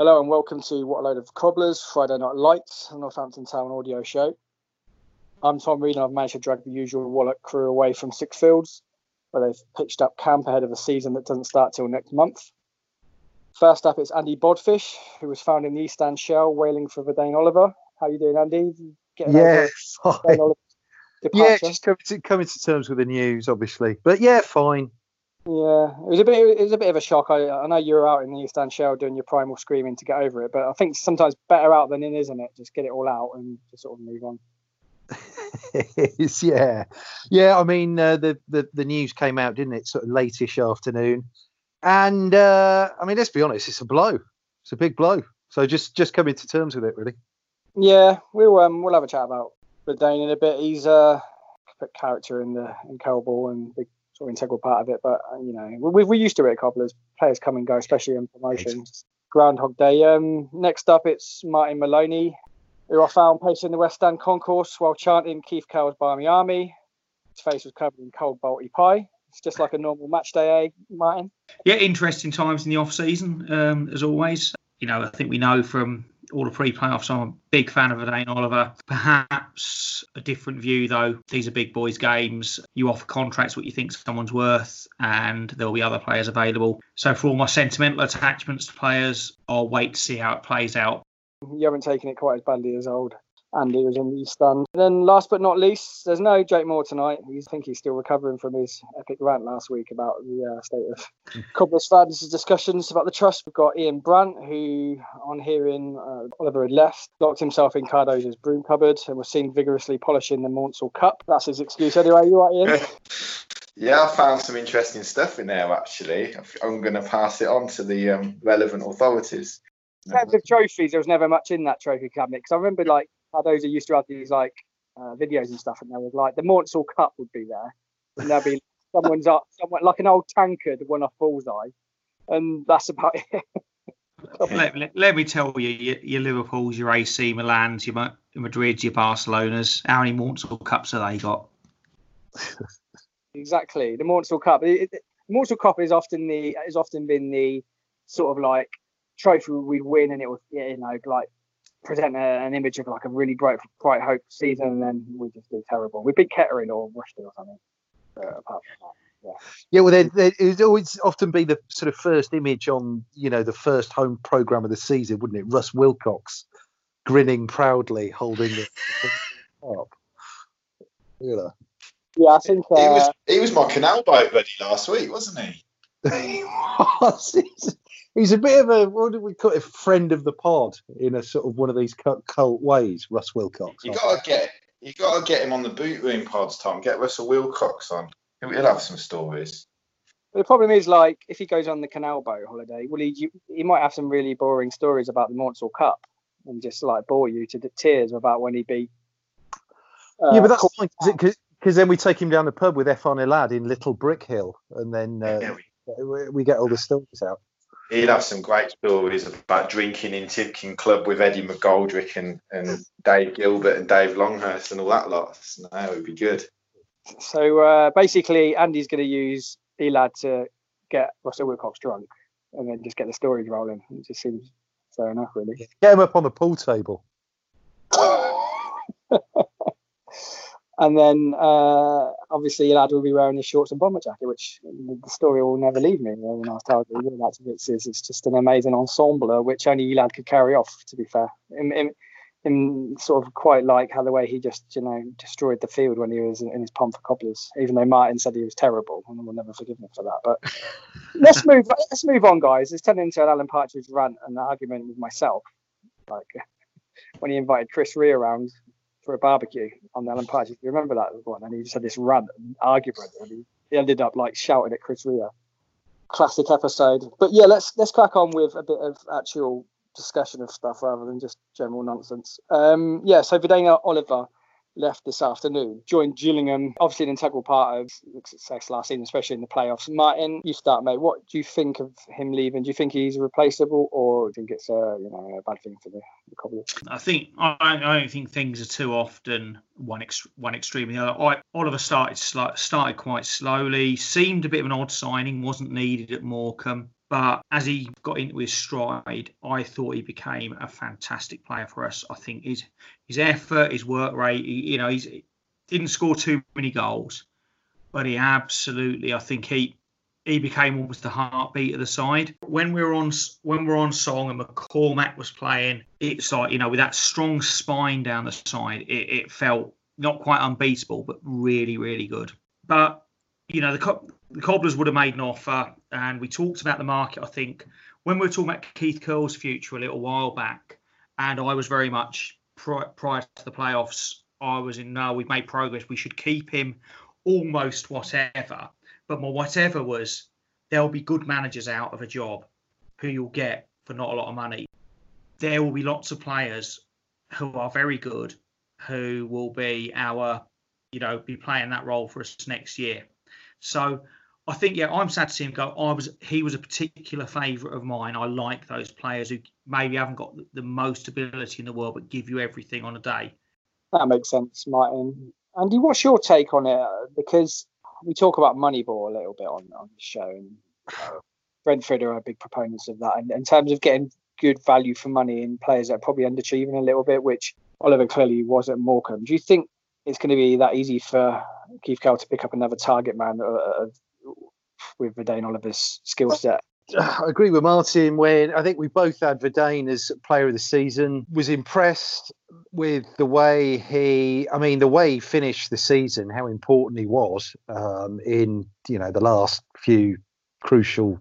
Hello and welcome to What a Load of Cobblers Friday Night Lights, a Northampton Town audio show. I'm Tom Reed and I've managed to drag the usual Wallach crew away from Sixfields, where they've pitched up camp ahead of a season that doesn't start till next month. First up, it's Andy Bodfish, who was found in the East End Shell wailing for Vadaine Oliver. How are you doing, Andy? Getting yeah, fine. Yeah, just coming to, coming to terms with the news, obviously. But yeah, fine. Yeah, it was a bit. It was a bit of a shock. I, I know you were out in the East End Shell doing your primal screaming to get over it, but I think sometimes better out than in, isn't it? Just get it all out and just sort of move on. yeah, yeah. I mean, uh, the, the the news came out, didn't it? Sort of lateish afternoon, and uh, I mean, let's be honest, it's a blow. It's a big blow. So just just coming to terms with it, really. Yeah, we'll um we'll have a chat about the Dane in a bit. He's a character in the in Ball and big sort of integral part of it. But uh, you know, we we used to it at Cobblers. Players come and go, especially in promotions. Groundhog Day. Um, next up, it's Martin Maloney, who I found pacing the West Stand concourse while chanting Keith Curle's Barmy Army. His face was covered in cold balti pie. It's just like a normal match day, eh, Martin? Yeah, interesting times in the off season, um, as always. You know, I think we know from all the pre-playoffs. I'm a big fan of Vadaine Oliver. Perhaps a different view though. These are big boys games. You offer contracts what you think someone's worth, and there will be other players available. So for all my sentimental attachments to players, I'll wait to see how it plays out. You haven't taken it quite as badly as old Andy was in the stand. And then last but not least, there's no Jake Moore tonight. I think he's still recovering from his epic rant last week about the uh, state of Cobblers fans' discussions about the trust. We've got Ian Brandt, who, on hearing uh, Oliver had left, locked himself in Cardoz's broom cupboard and was seen vigorously polishing the Maunsell Cup. That's his excuse anyway. You right, Ian? Yeah, I found some interesting stuff in there actually. I'm going to pass it on to the um, relevant authorities. In terms of trophies, there was never much in that trophy cabinet because I remember like those are used to have these like uh, videos and stuff, and there was like the Maunsell Cup would be there, and there'd be someone's up, someone like an old tankard one off bullseye, and that's about it. let, let, let, me tell you, your, your Liverpool's, your AC Milan's, your Madrid's, your Barcelona's. How many Maunsell Cups have they got? exactly, the Maunsell Cup. It, it, Maunsell Cup is often the has often been the sort of like trophy we'd win, and it was you know like present a, an image of like a really bright, bright hope season, and then we just do terrible. We beat Kettering or Rushden or something. Uh, apart from that. Yeah. yeah, well, there, there, it always often be the sort of first image on, you know, the first home program of the season, wouldn't it? Russ Wilcox grinning proudly, holding it up. You know. Yeah, I think uh, he was he was my canal boat buddy last week, wasn't he? he was he's a bit of a what do we call it? Friend of the pod in a sort of one of these cult ways. Russ Wilcox. You gotta get you gotta get him on the boot room pods, Tom. Get Russell Wilcox on. He'll have some stories. The problem is, like, if he goes on the canal boat holiday, well, he he might have some really boring stories about the Maunsell Cup and just like bore you to tears about when he beat. Uh, yeah, but that's fine because then we take him down the pub with Efan Elad in Little Brick Hill, and then uh, yeah, we, we, get all the stories out. He'll have some great stories about drinking in Timken Club with Eddie McGoldrick and, and Dave Gilbert and Dave Longhurst and all that lot. So that would be good. So uh, basically, Andy's going to use Elad to get Russell Wilcox drunk and then just get the stories rolling. It just seems fair enough, really. Get him up on the pool table. and then uh, obviously Elad will be wearing his shorts and bomber jacket, which the story will never leave me. When I was told that it's, it's just an amazing ensemble, which only Elad could carry off. To be fair, in, in, in, sort of quite like how the way he just you know destroyed the field when he was in his pump for cobblers, even though Martin said he was terrible, and we'll never forgive him for that. But let's move let's move on, guys. It's turned into an Alan Partridge rant and an argument with myself, like when he invited Chris Rea around for a barbecue on the Alan Partridge. You remember that one? And he just had this rant and argument, and he, he ended up like shouting at Chris Rea. Classic episode. But yeah, let's let's crack on with a bit of actual discussion of stuff rather than just general nonsense. Um, yeah, so Vadaine Oliver left this afternoon, joined Gillingham, obviously an integral part of success last season, especially in the playoffs. Martin, you start, mate. What do you think of him leaving? Do you think he's replaceable, or do you think it's a you know a bad thing for the, the? I think I, I, don't think things are too often one ex, one extreme the other. I, Oliver started started quite slowly, seemed a bit of an odd signing, wasn't needed at Morecambe. But as he got into his stride, I thought he became a fantastic player for us. I think his his effort, his work rate, he, you know, he's didn't score too many goals, but he absolutely, I think he he became almost the heartbeat of the side. When we were on when we are on song and McCormack was playing, it's like you know with that strong spine down the side, it, it felt not quite unbeatable, but really really good. But you know the the Cobblers would have made an offer, and we talked about the market. I think when we were talking about Keith Curle's future a little while back, and I was very much prior to the playoffs. I was in no, we've made progress. We should keep him almost whatever. But my whatever was there'll be good managers out of a job who you'll get for not a lot of money. There will be lots of players who are very good who will be our, you know, be playing that role for us next year. So I think yeah, I'm sad to see him go. I was he was a particular favourite of mine. I like those players who maybe haven't got the most ability in the world, but give you everything on a day. That makes sense, Martin. Andy, what's your take on it? Because we talk about Moneyball a little bit on on the show, and uh, Brentford are big proponents of that. And in terms of getting good value for money in players that are probably underachieving a little bit, which Oliver clearly was at Morecambe, do you think it's going to be that easy for Keith Curle to pick up another target man uh, with Vadaine Oliver's skill set. I agree with Martin when I think we both had Vadaine as player of the season. Was impressed with the way he, I mean, the way he finished the season, how important he was um, in you know the last few crucial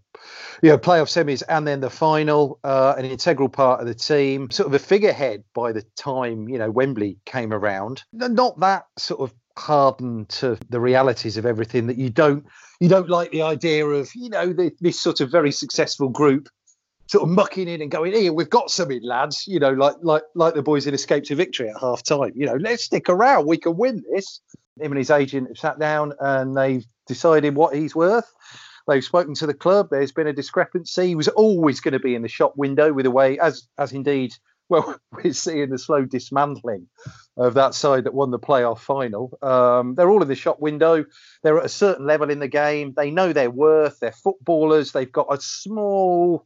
you know playoff semis and then the final uh, an integral part of the team sort of a figurehead by the time you know wembley came around not that sort of hardened to the realities of everything that you don't you don't like the idea of you know the, this sort of very successful group sort of mucking in and going here we've got something lads you know like like like the boys in escape to victory at half time you know let's stick around we can win this. Him and his agent have sat down and they've decided what he's worth. They've spoken to the club. There's been a discrepancy. He was always going to be in the shop window with a way as as indeed well, we're seeing the slow dismantling of that side that won the playoff final. Um, they're all in the shop window. They're at a certain level in the game. They know their worth. They're footballers. They've got a small.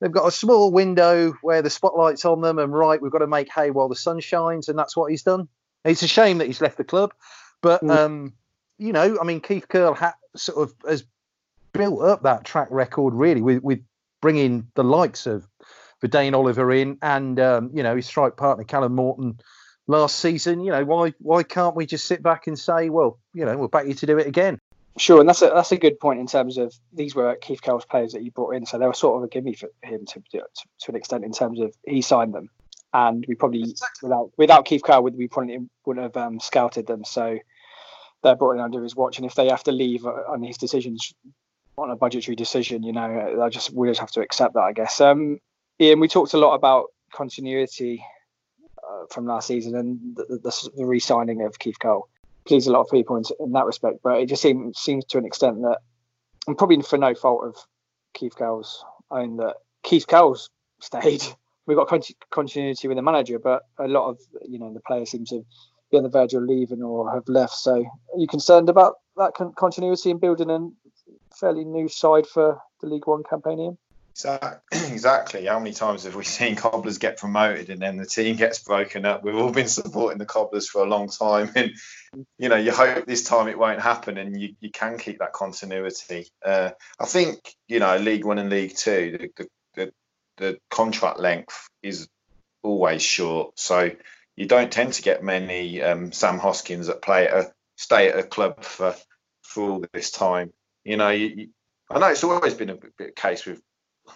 They've got a small window where the spotlight's on them, and right, we've got to make hay while the sun shines, and that's what he's done. It's a shame that he's left the club, but mm. um, you know, I mean, Keith Curle ha- sort of has built up that track record really with, with bringing the likes of Vadaine Oliver in, and um, you know his strike partner Callum Morton last season. You know why why can't we just sit back and say, well, you know, we'll back you to do it again? Sure, and that's a that's a good point in terms of these were Keith Curle's players that you brought in, so they were sort of a gimme for him to, to, to an extent in terms of he signed them, and we probably without without Keith Curle, we probably wouldn't have um, scouted them. So they're brought in under his watch, and if they have to leave uh, on his decisions on a budgetary decision, you know, I just we just have to accept that, I guess. Um, Ian, we talked a lot about continuity uh, from last season and the, the, the re-signing of Keith Curle pleased a lot of people in, in, that respect. But it just seems seems to an extent that, and probably for no fault of Keith Curle's mean, that Keith Curle's stayed. We've got continuity with the manager, but a lot of you know the players seem to be on the verge of leaving or have left. So, are you concerned about that con- continuity in building a fairly new side for the League One campaign? Exactly. How many times have we seen Cobblers get promoted and then the team gets broken up? We've all been supporting the Cobblers for a long time, and you know you hope this time it won't happen and you, you can keep that continuity. Uh, I think you know League One and League Two, the, the, the contract length is always short, so you don't tend to get many um, Sam Hoskins that play at a, stay at a club for for all this time. You know, you, I know it's always been a bit, case with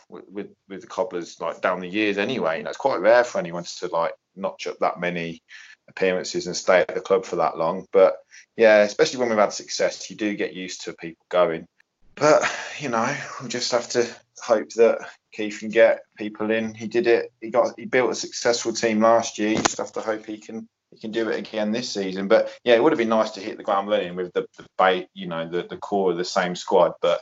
with with the cobblers like down the years anyway. You know, it's quite rare for anyone to like notch up that many appearances and stay at the club for that long. But yeah, especially when we've had success, you do get used to people going. But you know, we'll just have to hope that Keith can get people in. He did it. He got he built a successful team last year. You just have to hope he can he can do it again this season. But yeah, it would have been nice to hit the ground running with the, the bait, you know, the, the core of the same squad. But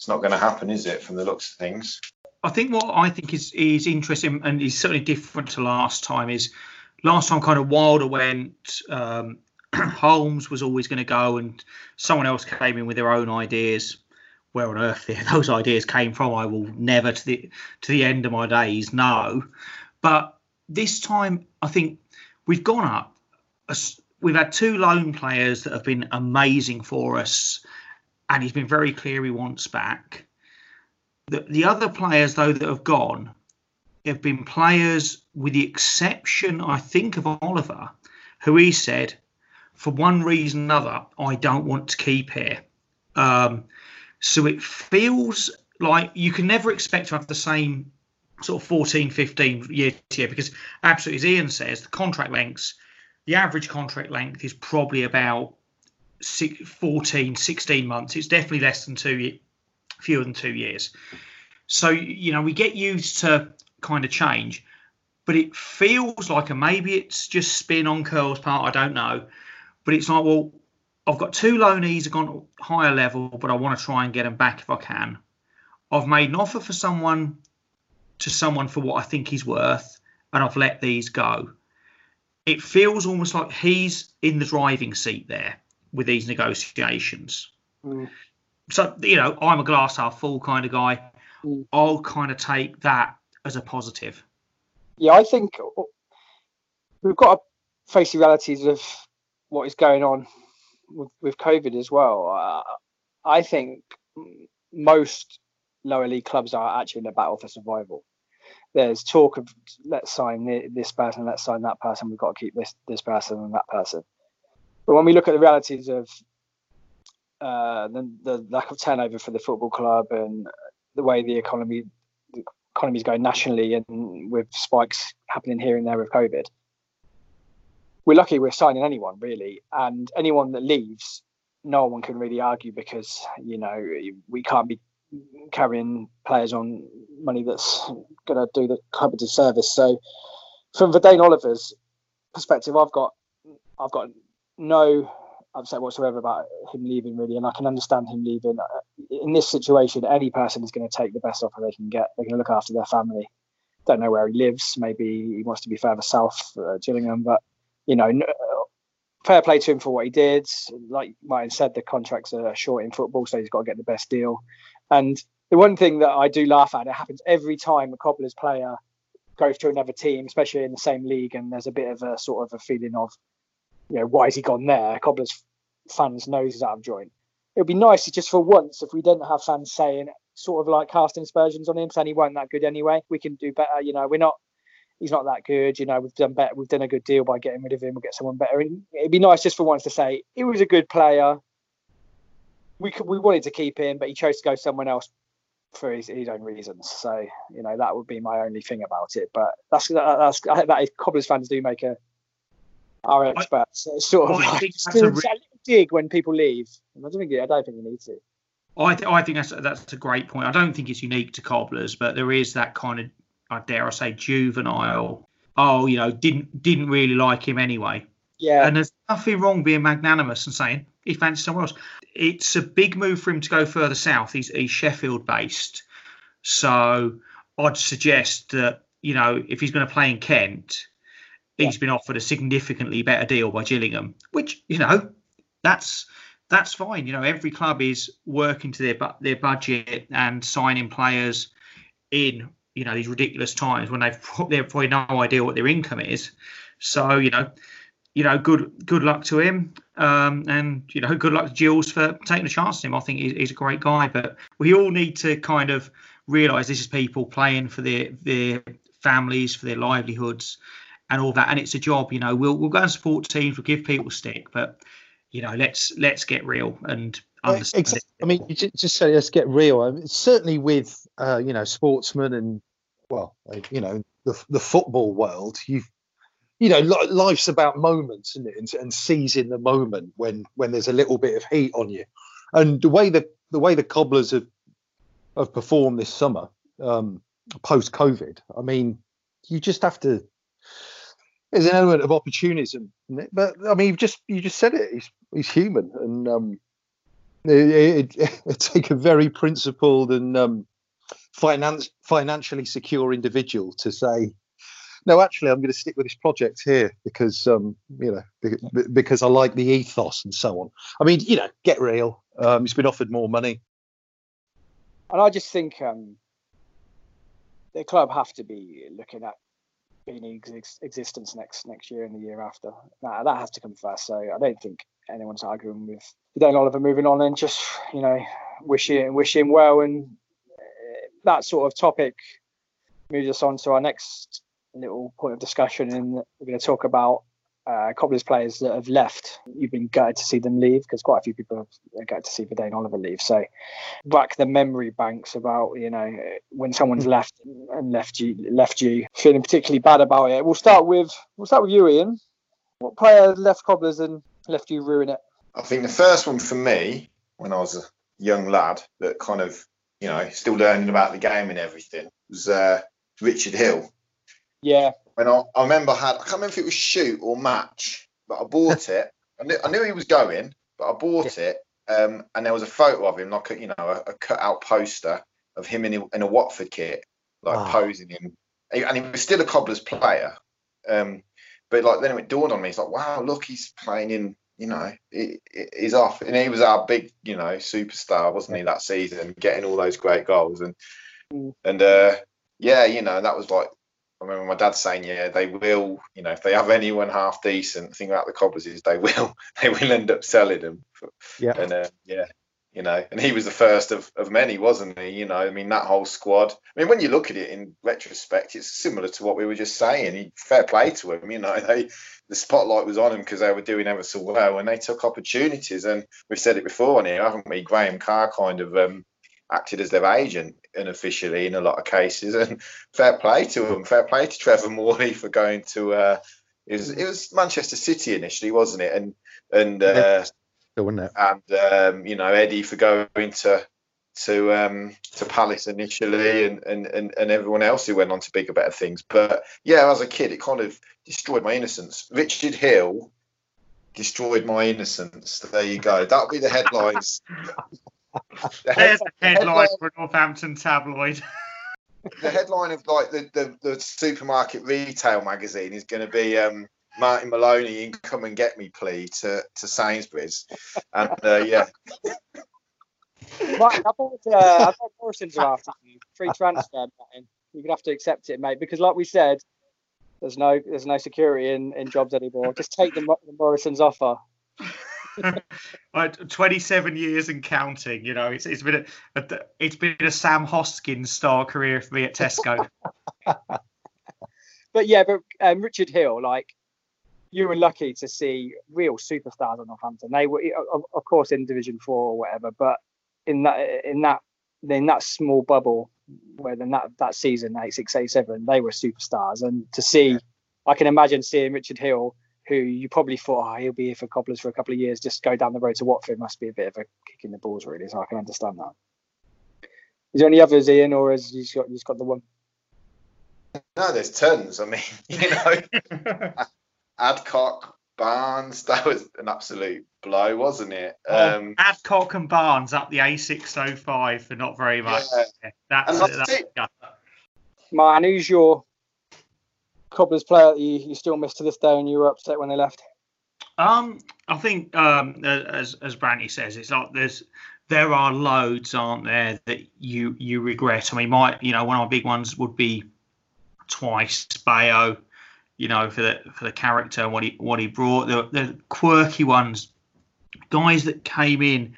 it's not going to happen, is it? From the looks of things. I think what I think is is interesting and is certainly different to last time is last time kind of Wilder went. Um, Holmes was always going to go, and someone else came in with their own ideas. Where on earth those ideas came from, I will never to the to the end of my days know. But this time, I think we've gone up. We've had two loan players that have been amazing for us and he's been very clear he wants back. The, the other players, though, that have gone have been players, with the exception, I think, of Oliver, who he said, for one reason or another, I don't want to keep here. Um, so it feels like you can never expect to have the same sort of 14, 15 year to because absolutely, as Ian says, the contract lengths, the average contract length is probably about 14, 16 months. It's definitely less than two, fewer than two years. So, you know, we get used to kind of change, but it feels like, and maybe it's just spin on Curle's part, I don't know. But it's like, well, I've got two loanees have gone higher level, but I want to try and get them back if I can. I've made an offer for someone to someone for what I think he's worth, and I've let these go. It feels almost like he's in the driving seat there with these negotiations. Mm. So, you know, I'm a glass half full kind of guy. Mm. I'll kind of take that as a positive. Yeah, I think we've got to face the realities of what is going on with, with COVID as well. Uh, I think most lower league clubs are actually in a battle for survival. There's talk of let's sign this person, let's sign that person. We've got to keep this this person and that person. But when we look at the realities of uh, the, the, lack of turnover for the football club and the way the economy the going nationally and with spikes happening here and there with COVID, we're lucky we're signing anyone really, and anyone that leaves, no one can really argue because you know we can't be carrying players on money that's going to do the club a disservice. So, from Vadaine Oliver's perspective, I've got I've got no upset whatsoever about him leaving, really, and I can understand him leaving. Uh, in this situation, any person is going to take the best offer they can get. They're going to look after their family. Don't know where he lives. Maybe he wants to be further south, uh, Gillingham, but you know, uh, fair play to him for what he did. Like Martin said, the contracts are short in football, so he's got to get the best deal. And the one thing that I do laugh at, it happens every time a Cobblers player goes to another team, especially in the same league, and there's a bit of a sort of a feeling of you know, why has he gone there? Cobblers fans' noses out of joint. It would be nice just for once if we didn't have fans saying sort of like casting aspersions on him, saying he weren't that good anyway. We can do better. You know, we're not. He's not that good. You know, we've done better. We've done a good deal by getting rid of him. We'll get someone better. And it'd be nice just for once to say he was a good player. We could, we wanted to keep him, but he chose to go somewhere else for his, his own reasons. So you know that would be my only thing about it. But that's that's I that is Cobblers fans do make a our experts. I, sort of like a, re- dig when people leave. I don't think I don't think you need to. I, th- I think that's that's a great point. I don't think it's unique to cobblers, but there is that kind of, I dare I say, juvenile. Oh, you know, didn't didn't really like him anyway. Yeah. And there's nothing wrong being magnanimous and saying he fancies someone else. It's a big move for him to go further south. He's he's Sheffield based, So I'd suggest that you know if he's going to play in Kent, he's been offered a significantly better deal by Gillingham, which you know that's that's fine. You know every club is working to their their budget and signing players in you know these ridiculous times when they've they've probably no idea what their income is. So you know you know, good good luck to him, um, and you know, good luck to Jules for taking a chance on him. I think he's a great guy, but we all need to kind of realise this is people playing for their their families, for their livelihoods, and all that. And it's a job. You know, we'll we'll go and support teams, we'll give people stick, but you know, let's let's get real and understand. Exactly. I mean, you just say let's get real. I mean, certainly with uh, you know sportsmen and well, you know the the football world, you've you know, life's about moments, isn't it? And, and seizing the moment when when there's a little bit of heat on you. And the way that the way the cobblers have have performed this summer, um, post COVID, I mean, you just have to. There's an element of opportunism, but I mean, you've just you just said it. He's he's human, and um, it, it, it take a very principled and um, finance financially secure individual to say no, actually, I'm going to stick with this project here because, um, you know, because I like the ethos and so on. I mean, you know, get real. Um, he's been offered more money. And I just think um, the club have to be looking at being in ex- existence next next year and the year after. That has to come first. So I don't think anyone's arguing with Dan Oliver moving on and just, you know, wish him, wish him well. And uh, that sort of topic moves us on to our next little point of discussion, and we're going to talk about uh, Cobblers players that have left. You've been gutted to see them leave because quite a few people have gutted to see Vadaine Oliver leave. So, back the memory banks about you know when someone's hmm. left and left you left you feeling particularly bad about it. We'll start with we'll start with you, Ian. What player left Cobblers and left you ruin it? I think the first one for me when I was a young lad that kind of you know still learning about the game and everything was uh, Richard Hill yeah. And I, I remember I had I can't remember if it was shoot or match, but I bought it. I knew, I knew he was going, but I bought yeah. it. Um, and there was a photo of him, like a, you know, a, a cut out poster of him in a, in a Watford kit, like oh. posing him, and he was still a Cobblers player. Um, but like then it dawned on me, it's like, wow, look, he's playing in, you know, he, he's off, and he was our big, you know, superstar, wasn't he, that season, getting all those great goals, and mm. and uh, yeah, you know, that was like I remember my dad saying, "Yeah, they will. You know, if they have anyone half decent, the thing about the cobblers is they will. They will end up selling them. Yeah. And uh, yeah, you know, and he was the first of, of many, wasn't he? You know, I mean, that whole squad. I mean, when you look at it in retrospect, it's similar to what we were just saying. He, fair play to him. You know, they the spotlight was on him because they were doing ever so well, and they took opportunities. And we've said it before on here, haven't we? Graham Carr kind of um, acted as their agent unofficially in a lot of cases. And fair play to them. Fair play to Trevor Morley for going to. Uh, it was it was Manchester City initially, wasn't it? And and uh, it? and um, you know Eddie for going to to um, to Palace initially, and, and and and everyone else who went on to bigger, better things. But yeah, as a kid, it kind of destroyed my innocence. Richard Hill destroyed my innocence. There you go. That'll be the headlines. the There's a headline, headline for a Northampton tabloid. the headline of like the, the, the, supermarket retail magazine is going to be um, Martin Maloney in "Come and Get Me, Please" to, to Sainsbury's, and uh, yeah. Martin, I bought uh, I bought Morrison's after you. Free transfer, Martin. You're gonna have to accept it, mate, because like we said, there's no there's no security in, in jobs anymore. Just take the, the Morrison's offer. 27 years and counting. You know, it's it's been a, a it's been a Sam Hoskins star career for me at Tesco. but yeah, but um, Richard Hill, like you were lucky to see real superstars at Northampton. They were, of, of course, in Division Four or whatever, but in that in that in that small bubble where then that that season eight six eight seven they were superstars and to see i can imagine seeing richard hill who you probably thought oh, he'll be here for Cobblers for a couple of years, just go down the road to Watford must be a bit of a kick in the balls, really. So I can understand that. Is there any others, Ian, or has you got you got the one? No, there's tons. I mean, you know, Adcock, Barnes. That was an absolute blow, wasn't it? Oh, Um, Adcock and Barnes up the A605 for not very much. Yeah. That's, it, that's that's it. gut. Man, who's your Cobblers player you, you still miss to this day and you were upset when they left? Um, I think um, as as Brandy says, it's like there's there are loads, aren't there, that you you regret. I mean, my you know one of my big ones would be twice Bayo, you know, for the for the character and what he what he brought. The the quirky ones, guys that came in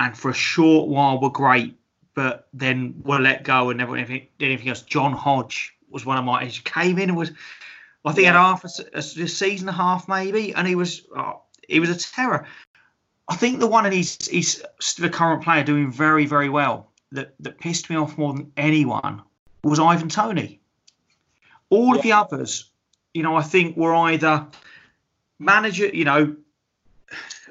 and for a short while were great, but then were let go and never did anything, did anything else. John Hodge was one of my. He came in and was. I think had half a, a a season and a half maybe, and he was oh, he was a terror. I think the one and he's he's still a current player doing very very well. That that pissed me off more than anyone was Ivan Toney. All of the others, you know, I think were either manager, you know,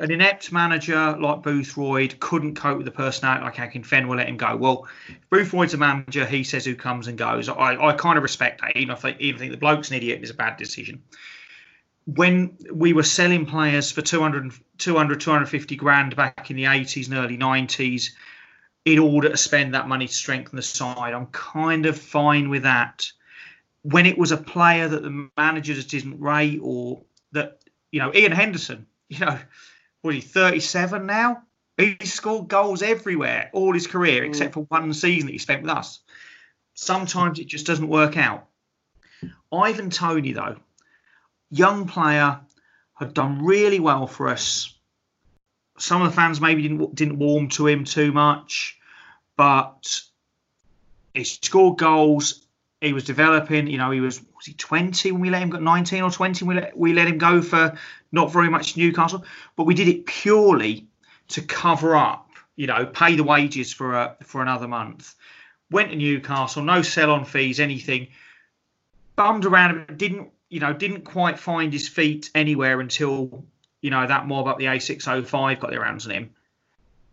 an inept manager like Boothroyd couldn't cope with the personality like Akinfenwa let him go. Well, Boothroyd's a manager, he says who comes and goes. I, I kind of respect that, even if I even think the bloke's an idiot it's a bad decision. When we were selling players for 200, 200 250 grand back in the 80s and early 90s in order to spend that money to strengthen the side, I'm kind of fine with that. When it was a player that the manager just didn't rate or that, you know, Ian Henderson, you know, what is he 37 now? He scored goals everywhere all his career mm. except for one season that he spent with us. Sometimes it just doesn't work out. Ivan Toney, though, young player, had done really well for us. Some of the fans maybe didn't didn't warm to him too much, but he scored goals. He was developing. You know, he was was he 20 when we let him go 19 or 20 we let, we let him go for not very much Newcastle, but we did it purely to cover up. You know, pay the wages for a, for another month. Went to Newcastle, no sell-on fees, anything. Bummed around, didn't you know, didn't quite find his feet anywhere until you know that mob up the A605 got their hands on him,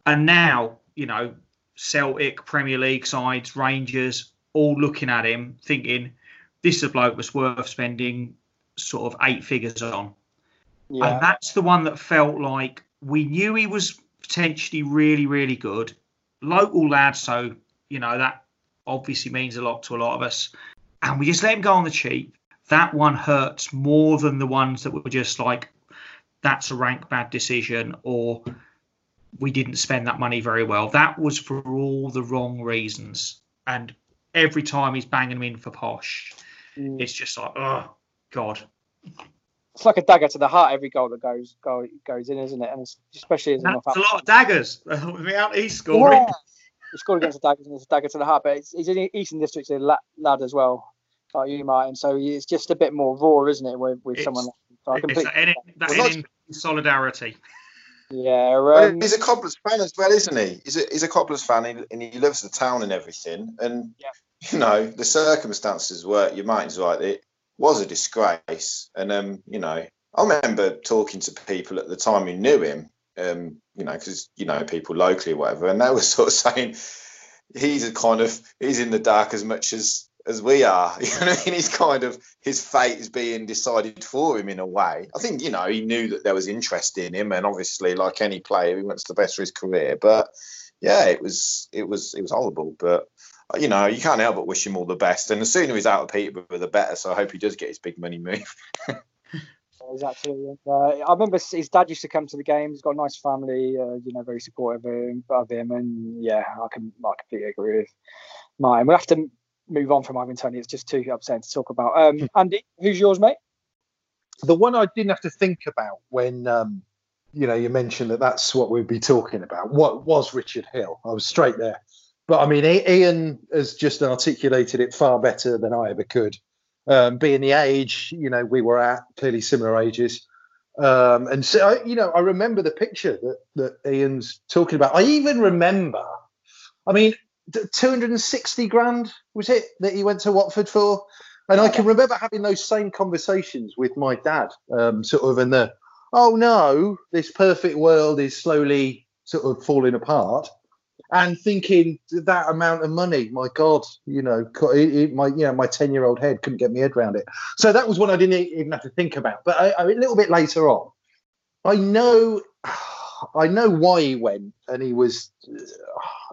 and now you know Celtic, Premier League sides, Rangers, all looking at him, thinking this is a bloke that's worth spending sort of eight figures on. Yeah. And that's the one that felt like we knew he was potentially really, really good. Local lad, so, you know, that obviously means a lot to a lot of us. And we just let him go on the cheap. That one hurts more than the ones that were just like, that's a rank bad decision or we didn't spend that money very well. That was for all the wrong reasons. And every time he's banging them in for posh, Mm. it's just like, oh, God. It's like a dagger to the heart every goal that goes go, goes in, isn't it? And especially as a That's a lot of daggers. he's scoring. Yeah. He scored against the Daggers and it's a dagger to the heart, but it's, he's in Eastern District's a lad as well, like you, Martin. So it's just a bit more raw, isn't it, with, with It's- someone like him? So I completely, that, NN that Well, NN solidarity. Yeah. Um, he's a Cobblers fan as well, isn't he? He's a, he's a Cobblers fan and and he loves the town and everything. And, Yeah. you know, the circumstances were, your Martin's right, it was a disgrace. And, um, you know, I remember talking to people at the time who knew him, um, you know, because, you know, people locally or whatever, and they were sort of saying he's a kind of, he's in the dark as much as as we are. You know I mean? He's kind of his fate is being decided for him in a way. I think you know he knew that there was interest in him, and obviously, like any player, he wants the best for his career. But yeah, it was it was it was horrible. But you know, you can't help but wish him all the best. And the sooner he's out of Peterborough, the better. So I hope he does get his big money move. Exactly. Uh, I remember his dad used to come to the games. He's got a nice family, uh, you know, very supportive of him, of him. And yeah, I can I completely agree with Martin. We'll have to move on from Ivan Toney. It's just too upsetting to talk about. Um, Andy, who's yours, mate? the one I didn't have to think about when um, you know you mentioned that that's what we'd be talking about. What was Richard Hill? I was straight there, but I mean Ian has just articulated it far better than I ever could. Um, being the age you know we were at, clearly similar ages, um, and so I- you know I remember the picture that that Ian's talking about. I even remember, I mean, two hundred and sixty grand was it that he went to Watford for? And I can remember having those same conversations with my dad, um, sort of in the, oh no, this perfect world is slowly sort of falling apart. and thinking that amount of money, my God, you know, it, it, my you know my ten year old head couldn't get my head around it. So that was one I didn't even have to think about. But I, I, a little bit later on, I know, I know why he went, and he was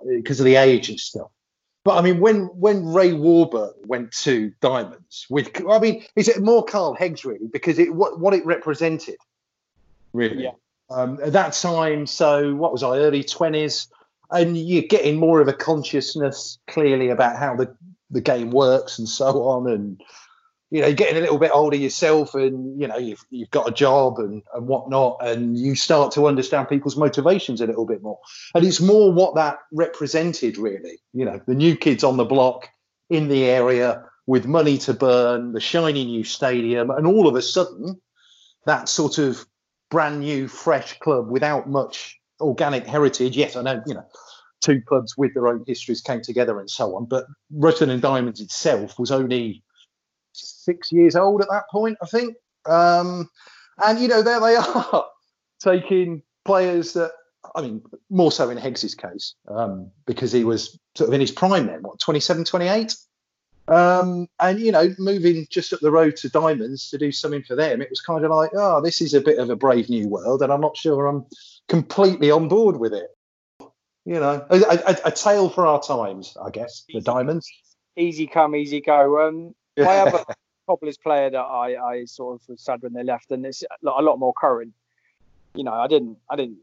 because uh, of the age and stuff. But I mean, when when Ray Warburton went to Diamonds with, I mean, is it more Carl Heggs really because it what what it represented, really? Yeah. Um, at that time, so what was I, early twenties? and you're getting more of a consciousness clearly about how the, the game works and so on and you know, getting a little bit older yourself, and you know, you've you've got a job and and whatnot, and you start to understand people's motivations a little bit more. And it's more what that represented, really. You know, the new kids on the block in the area with money to burn, the shiny new stadium, and all of a sudden, that sort of brand new, fresh club without much organic heritage. Yes, I know, you know, two clubs with their own histories came together and so on, but Rushden and Diamonds itself was only six years old at that point, I think. Um, and you know, there they are taking players that I mean, more so in Heggs's case, um, because he was sort of in his prime then, what, 27, 28? Um, and, you know, moving just up the road to Diamonds to do something for them, it was kind of like, oh, this is a bit of a brave new world, and I'm not sure I'm completely on board with it. You know, a, a, a tale for our times, I guess, the Diamonds. Easy come, easy go. Um, my other Cobblers player that I, I sort of was sad when they left, and it's a lot more current. You know, I didn't I didn't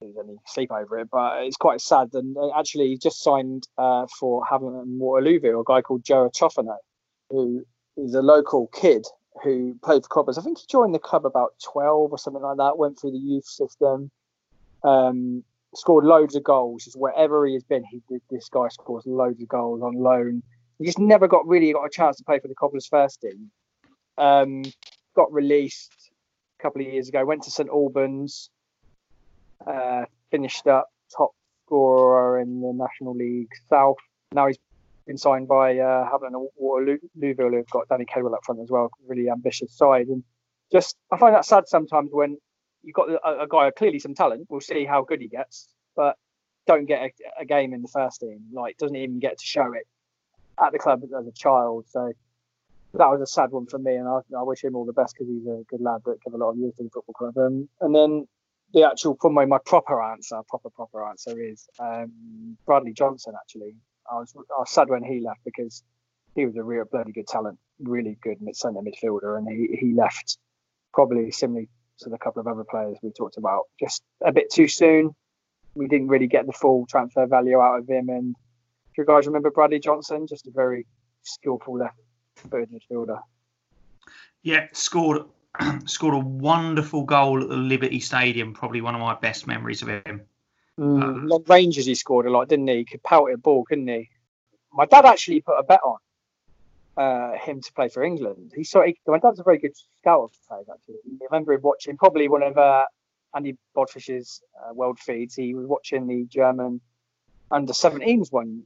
lose any sleep over it, but it's quite sad. And actually, he just signed uh, for Havant Waterlooville, a guy called Joe Iaciofano, who is a local kid who played for Cobblers. I think he joined the club about 12 or something like that, went through the youth system, um, scored loads of goals. Just wherever he has been, he this guy scores loads of goals on loan he just never got really got a chance to play for the Cobblers first team. Um, got released a couple of years ago. Went to St Albans. Uh, finished up top scorer in the National League South. Now he's been signed by uh, Havant and Waterlooville, who've got Danny Cadwell up front as well. Really ambitious side, and just I find that sad sometimes when you've got a, a guy clearly some talent. We'll see how good he gets, but don't get a, a, game in the first team. Like doesn't even get to show it at the club as a child. So that was a sad one for me, and I, I wish him all the best because he's a good lad that gave a lot of years to the football club. Um, and then the actual, my, my proper answer, proper proper answer is um, Bradley Johnson. Actually, I was I was sad when he left because he was a real bloody good talent, really good mid centre midfielder, and he he left probably similarly to the couple of other players we talked about, just a bit too soon. We didn't really get the full transfer value out of him, and you guys remember Bradley Johnson? Just a very skillful left-footed midfielder. Yeah, scored scored a wonderful goal at the Liberty Stadium. Probably one of my best memories of him. Mm, uh, long ranges he scored a lot, didn't he? He could pelt a ball, couldn't he? My dad actually put a bet on uh, him to play for England. He saw he, my dad's a very good scout of players actually. I remember him watching probably one of uh, Andy Bodfish's uh, world feeds. He was watching the German under 17s one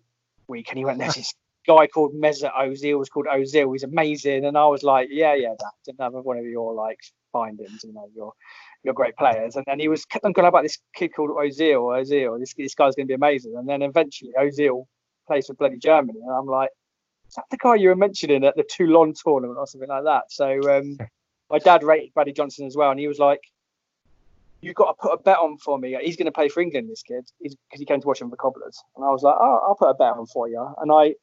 week, and he went, "There's this guy called Mesut Ozil. Was called Ozil. He's amazing." And I was like, "Yeah, yeah, that's another one of your like findings. You know, your your great players." And then he was kept on going about this kid called Ozil. Ozil. This this guy's going to be amazing. And then eventually Ozil plays for bloody Germany, and I'm like, "Is that the guy you were mentioning at the Toulon tournament or something like that?" So um, my dad rated Bradley Johnson as well, and he was like you've got to put a bet on for me. He's going to play for England, this kid, because he came to watch him for Cobblers. And I was like, oh, I'll put a bet on for you. And I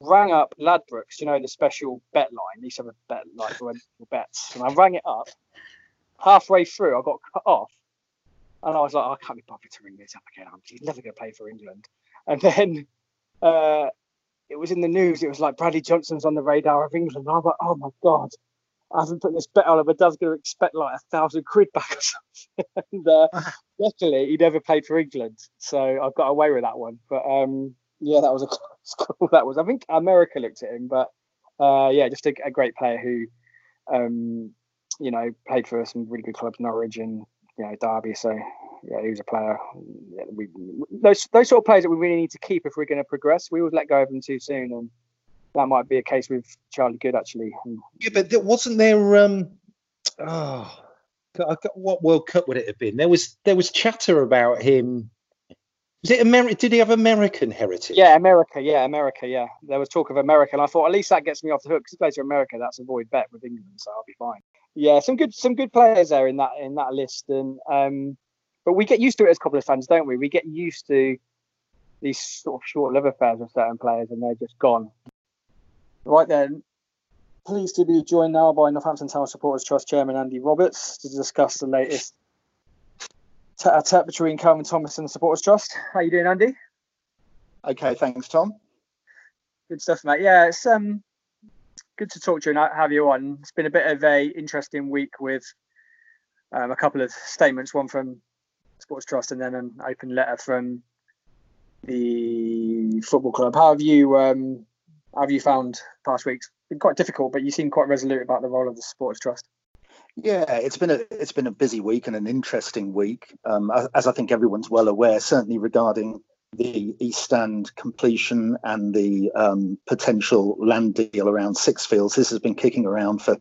rang up Ladbrokes, you know, the special bet line. They used to have a bet like for bets. And I rang it up. Halfway through, I got cut off. And I was like, oh, I can't be bothered to ring this up again. He's never going to play for England. And then uh, it was in the news. It was like Bradley Johnson's on the radar of England. And I was like, oh my God. I haven't put this bet on but Dad's going to expect like a thousand quid back or something. and uh, luckily, he never played for England, so I've got away with that one. But um, yeah, that was a close That was. I think America looked at him, but uh, yeah, just a, a, great player who, um, you know, played for some really good clubs, Norwich and you know Derby. So yeah, he was a player. Yeah, we, those those sort of players that we really need to keep if we're going to progress. We always let go of them too soon, and that might be a case with Charlie Goode actually. Yeah, but there, wasn't there? Um, oh, what World Cup would it have been? There was there was chatter about him Was it America? Did he have American heritage? Yeah, America. Yeah, America. Yeah, there was talk of America, and I thought at least that gets me off the hook because he plays for America. That's a void bet with England, so I'll be fine. Yeah, some good some good players there in that in that list, and um, but we get used to it as Cobblers fans, don't we? We get used to these sort of short-lived affairs with certain players, and they're just gone. Right then, pleased to be joined now by Northampton Town Supporters Trust Chairman Andy Roberts to discuss the latest tete-a-tete between Kelvin Thomas and the Supporters Trust. How are you doing, Andy? Okay, thanks, Tom. Good stuff, mate. Yeah, it's um good to talk to you and have you on. It's been a bit of a interesting week with um, a couple of statements, one from Sports Trust and then an open letter from the football club. How have you um, have you found past weeks? Been quite difficult, but you seem quite resolute about the role of the Sports Trust. Yeah, it's been a it's been a busy week and an interesting week, um, as I think everyone's well aware. Certainly regarding the East Stand completion and the um, potential land deal around Sixfields, This has been kicking around for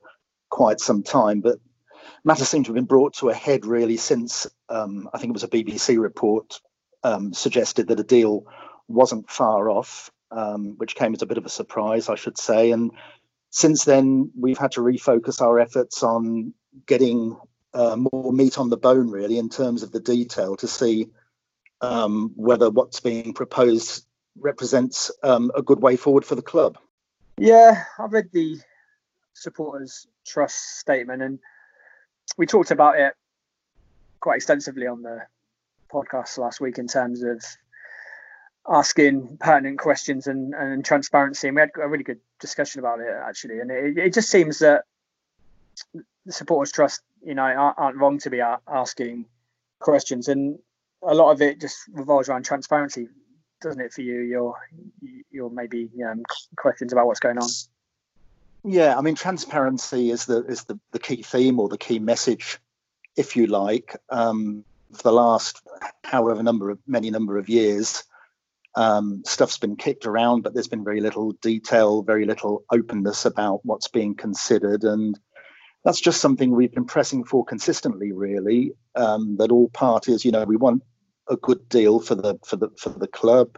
quite some time, but matters seem to have been brought to a head really since um, I think it was a BBC report um, suggested that a deal wasn't far off, um, which came as a bit of a surprise, I should say. And since then, we've had to refocus our efforts on getting uh, more meat on the bone, really, in terms of the detail to see um, whether what's being proposed represents um, a good way forward for the club. Yeah, I read the supporters trust statement and we talked about it quite extensively on the podcast last week in terms of asking pertinent questions and, and transparency. And we had a really good discussion about it actually. And it, it just seems that the supporters trust, you know, aren't, aren't wrong to be asking questions. And a lot of it just revolves around transparency, doesn't it? For you, your your maybe um, questions about what's going on. Yeah, I mean, transparency is the is the, the key theme or the key message, if you like. Um, for the last however number of many number of years, um, stuff's been kicked around, but there's been very little detail, very little openness about what's being considered, and that's just something we've been pressing for consistently. Really, um, that all parties, you know, we want a good deal for the for the for the club,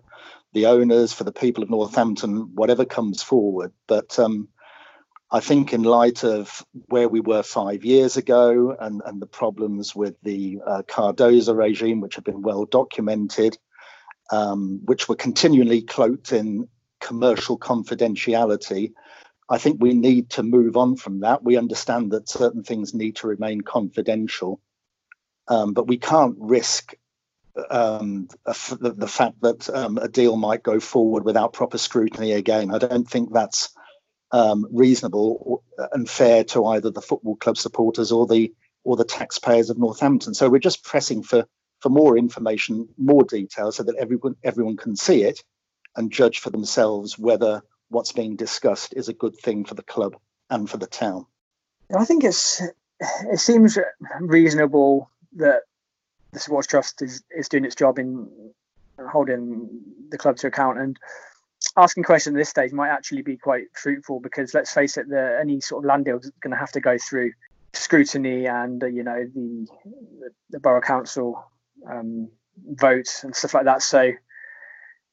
the owners, for the people of Northampton, whatever comes forward. But um, I think in light of where we were five years ago and, and the problems with the uh, Cardoza regime, which have been well documented, um, which were continually cloaked in commercial confidentiality, I think we need to move on from that. We understand that certain things need to remain confidential, um, but we can't risk um, the, the, fact that um, a deal might go forward without proper scrutiny again. I don't think that's um, reasonable and fair to either the football club supporters or the or the taxpayers of Northampton. So we're just pressing for for more information, more detail, so that everyone everyone can see it and judge for themselves whether what's being discussed is a good thing for the club and for the town. I think it's it seems reasonable that the Sports Trust is, is doing its job in holding the club to account and asking questions at this stage might actually be quite fruitful because let's face it, the, any sort of land deal is going to have to go through scrutiny and uh, you know the, the, the borough council um, votes and stuff like that. So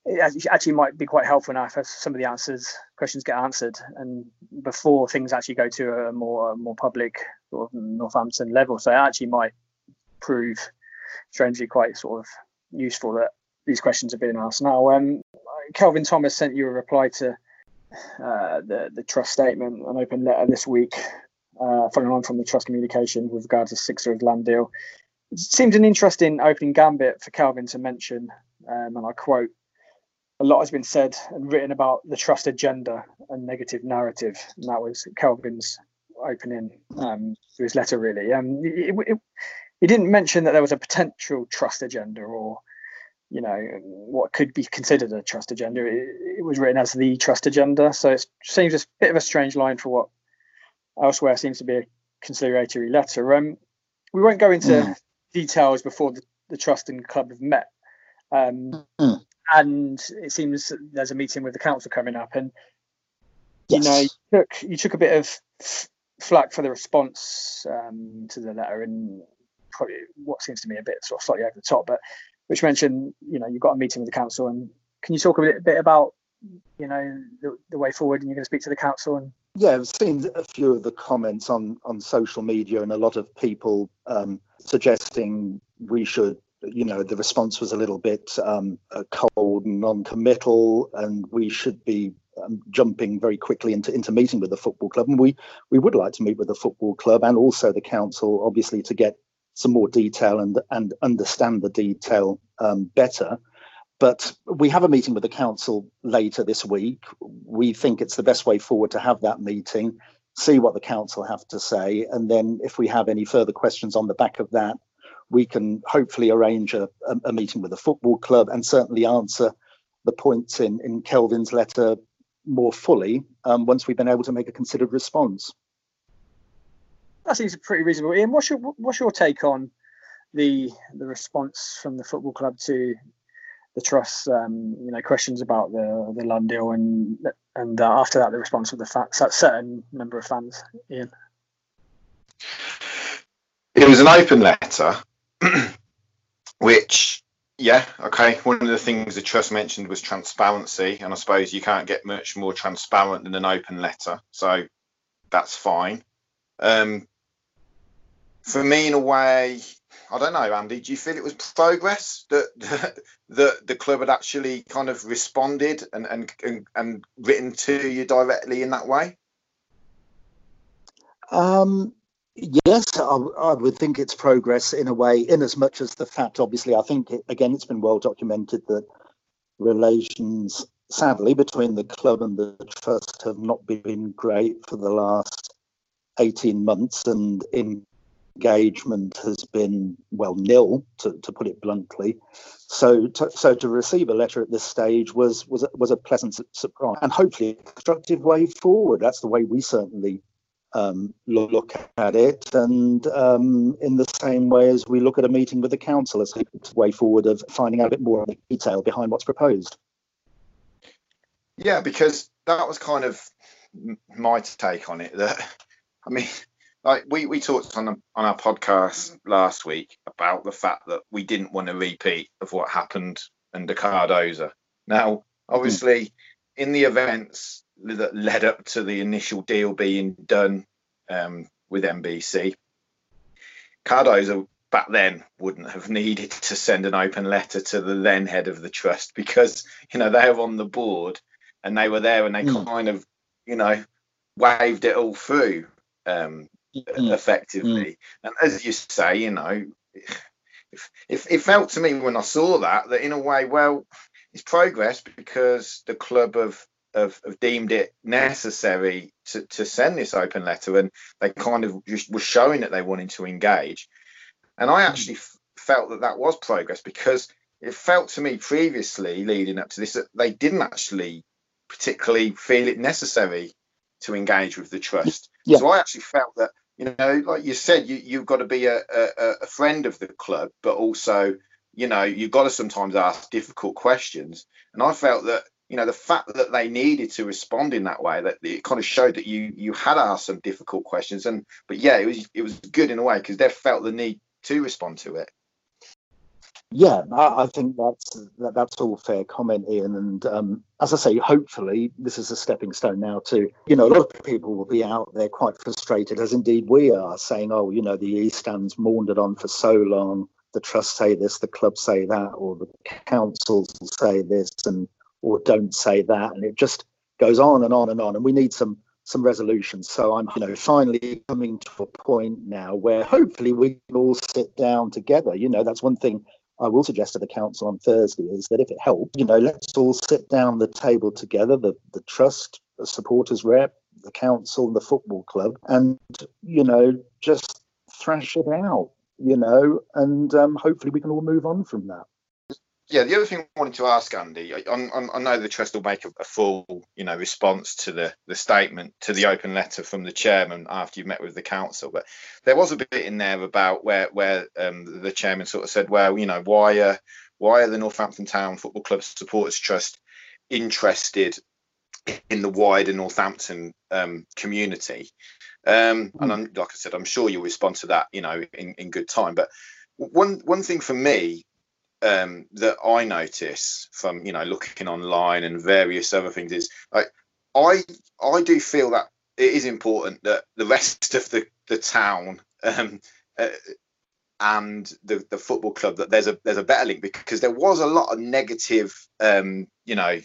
it actually might be quite helpful now if some of the answers questions get answered and before things actually go to a more more public sort of Northampton level. So it actually might prove strangely quite sort of useful that these questions are being asked. Now, um, Kelvin Thomas sent you a reply to uh, the the trust statement, an open letter this week, uh, following on from the trust communication with regards to Sixfields land deal. Seems an interesting opening gambit for Kelvin to mention, um, and I quote: "A lot has been said and written about the trust agenda and negative narrative." And that was Kelvin's opening um, to his letter. Really, um, he didn't mention that there was a potential trust agenda or you know what could be considered a trust agenda it, it, was written as the trust agenda so it seems a bit of a strange line for what elsewhere seems to be a conciliatory letter um, we won't go into mm. Details before the, the, trust and club have met um, mm. and it seems there's a meeting with the council coming up and yes. you know you took you took a bit of flack for the response um, to the letter and probably what seems to me a bit sort of slightly over the top, but which mentioned you know you've got a meeting with the council, and can you talk a bit, bit about you know the, the way forward, and you're going to speak to the council and yeah, I've seen a few of the comments on on social media, and a lot of people um, suggesting we should. You know, the response was a little bit um, uh, cold and non-committal, and we should be um, jumping very quickly into into meeting with the football club. And we we would like to meet with the football club and also the council, obviously, to get some more detail and and understand the detail um, better. But we have a meeting with the council later this week. We think it's the best way forward to have that meeting, see what the council have to say, and then if we have any further questions on the back of that, we can hopefully arrange a, a, meeting with the football club and certainly answer the points in, in Kelvin's letter more fully um, once we've been able to make a considered response. That seems pretty reasonable. Ian, what's your what's your take on the the response from the football club to the trust, um, you know, questions about the the Lund deal, and and uh, after that, the response of the certain number of fans. Ian, it was an open letter, which, yeah, okay. One of the things the trust mentioned was transparency, and I suppose you can't get much more transparent than an open letter, so that's fine. Um, for me, in a way, I don't know, Andy. Do you feel it was progress that that the club had actually kind of responded and and and, and written to you directly in that way? Um, yes, I, I, would think it's progress in a way, in as much as the fact, obviously, I think it, again it's been well documented that relations, sadly, between the club and the trust have not been great for the last 18 months, and in engagement has been well nil to, to put it bluntly. So to, so to receive a letter at this stage was was was a pleasant surprise and hopefully a constructive way forward. That's the way we certainly um, look at it. And um, in the same way as we look at a meeting with the council as a way forward of finding out a bit more of the detail behind what's proposed. Yeah because that was kind of my take on it that i mean like we, we talked on the, on our podcast last week about the fact that we didn't want a repeat of what happened under Cardoza. Now, obviously, in the events that led up to the initial deal being done um, with NBC, Cardoza back then wouldn't have needed to send an open letter to the then head of the trust because you know they were on the board and they were there and they mm. kind of you know waved it all through um, mm. effectively. Mm. And as you say, you know, if, if it felt to me when I saw that that in a way, well, it's progress because the club have have, have deemed it necessary to, to send this open letter, and they kind of just were showing that they wanted to engage. And I mm. actually f- felt that that was progress because it felt to me previously, leading up to this, that they didn't actually particularly feel it necessary to engage with the trust. Yeah. So I actually felt that you know, like you said, you you've got to be a, a, a friend of the club, but also, you know, you've got to sometimes ask difficult questions. And I felt that you know the fact that they needed to respond in that way that it kind of showed that you you had asked some difficult questions and but yeah it was it was good in a way because they felt the need to respond to it yeah, I, I think that's that, that's all fair comment, Ian. And um, as I say, hopefully this is a stepping stone now to you know a lot of people will be out there quite frustrated, as indeed we are, saying, oh, you know, the East Stands maundered on for so long. The trust say this, the club say that, or the councils say this, and or don't say that, and it just goes on and on and on. And we need some some resolutions. So I'm, you know, finally coming to a point now where hopefully we can all sit down together. You know, that's one thing I will suggest to the council on Thursday is that if it helps, you know, let's all sit down the table together, the, the trust, the supporters rep, the council, the football club, and, you know, just thrash it out, you know, and um, hopefully we can all move on from that yeah, the other thing I wanted to ask Andy, I, I, know the trust will make a, a, full, you know, response to the the statement to the open letter from the chairman after you've met with the council, but there was a bit in there about where where um, the chairman sort of said, well, you know, why are why are the Northampton Town Football Club Supporters Trust interested in the wider Northampton um, community? Um, and I'm, like I said, I'm sure you'll respond to that, you know, in, in good time. But one one thing for me um, that I notice from you know looking online and various other things is like I I do feel that it is important that the rest of the the town um, uh, and the the football club that there's a there's a better link because there was a lot of negative um, you know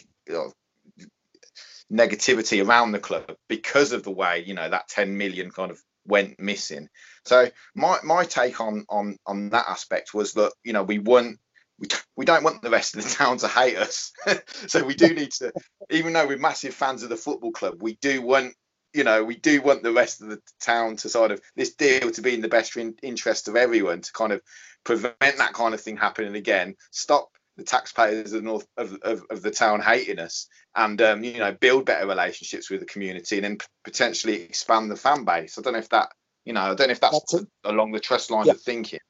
negativity around the club because of the way you know that 10 million kind of went missing. So my my take on on on that aspect was that you know we want we we don't want the rest of the town to hate us. so we do need to, even though we're massive fans of the football club, we do want you know we do want the rest of the town to sort of this deal to be in the best in, interest of everyone to kind of prevent that kind of thing happening again. Stop the taxpayers of the north of, of, of the town hating us and um, you know build better relationships with the community and then potentially expand the fan base i don't know if that you know i don't know if that's, that's along the trust lines yeah. of thinking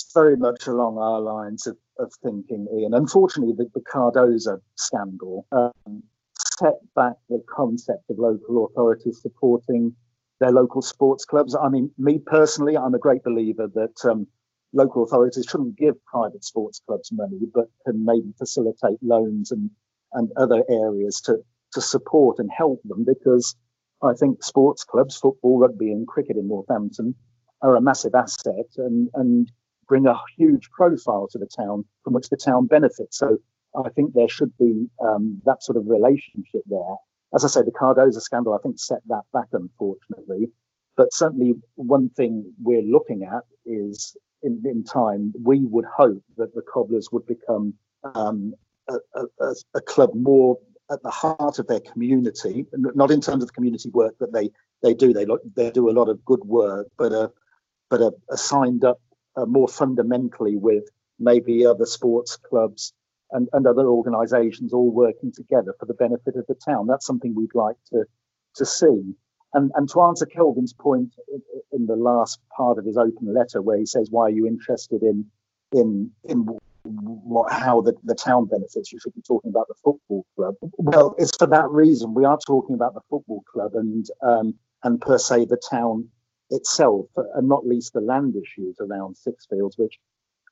it's very much along our lines of, of thinking ian. Unfortunately the, the cardoza scandal um, set back the concept of local authorities supporting their local sports clubs. I mean me personally i'm a great believer that um, local authorities shouldn't give private sports clubs money, but can maybe facilitate loans and, and other areas to, to support and help them because I think sports clubs, football, rugby, and cricket in Northampton are a massive asset. And, and bring a huge profile to the town from which the town benefits. So I think there should be um, that sort of relationship there. As I say, the Cardoza scandal, I think, set that back, unfortunately. But certainly, one thing we're looking at is in, in time, we would hope that the Cobblers would become um, a, a, a, club more at the heart of their community, not in terms of the community work that they they do. They they do a lot of good work, but a but a, a signed up uh, more fundamentally with maybe other sports clubs and, and other organisations all working together for the benefit of the town. That's something we'd like to to see. And, and to answer Kelvin's point in the last part of his open letter, where he says, "Why are you interested in in in what how the, the town benefits? You should be talking about the football club." Well, it's for that reason we are talking about the football club and um, and per se the town itself, and not least the land issues around Sixfields, which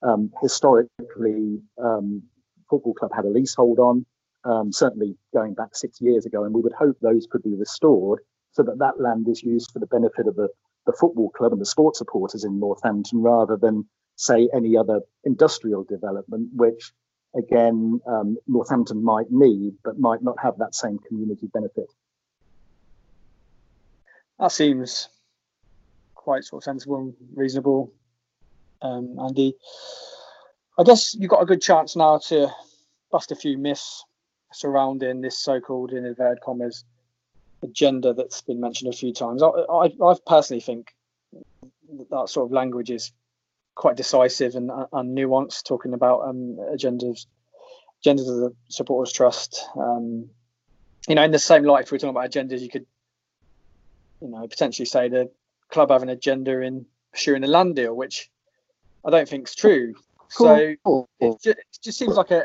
um, historically um, football club had a leasehold on. Um, certainly going back six years ago, and we would hope those could be restored so that that land is used for the benefit of the, the football club and the sports supporters in Northampton rather than, say, any other industrial development, which again, um, Northampton might need, but might not have that same community benefit. That seems quite sort of sensible and reasonable, um, Andy. I guess you've got a good chance now to bust a few myths surrounding this so-called in inverted commas agenda that's been mentioned a few times. I, I, I personally think that sort of language is quite decisive and, and nuanced, talking about um, agendas, agendas of the supporters trust. Um, you know, in the same light, if we're talking about agendas, you could, you know, potentially say the club have an agenda in pursuing a land deal, which I don't think is true. So it just, it just seems like a,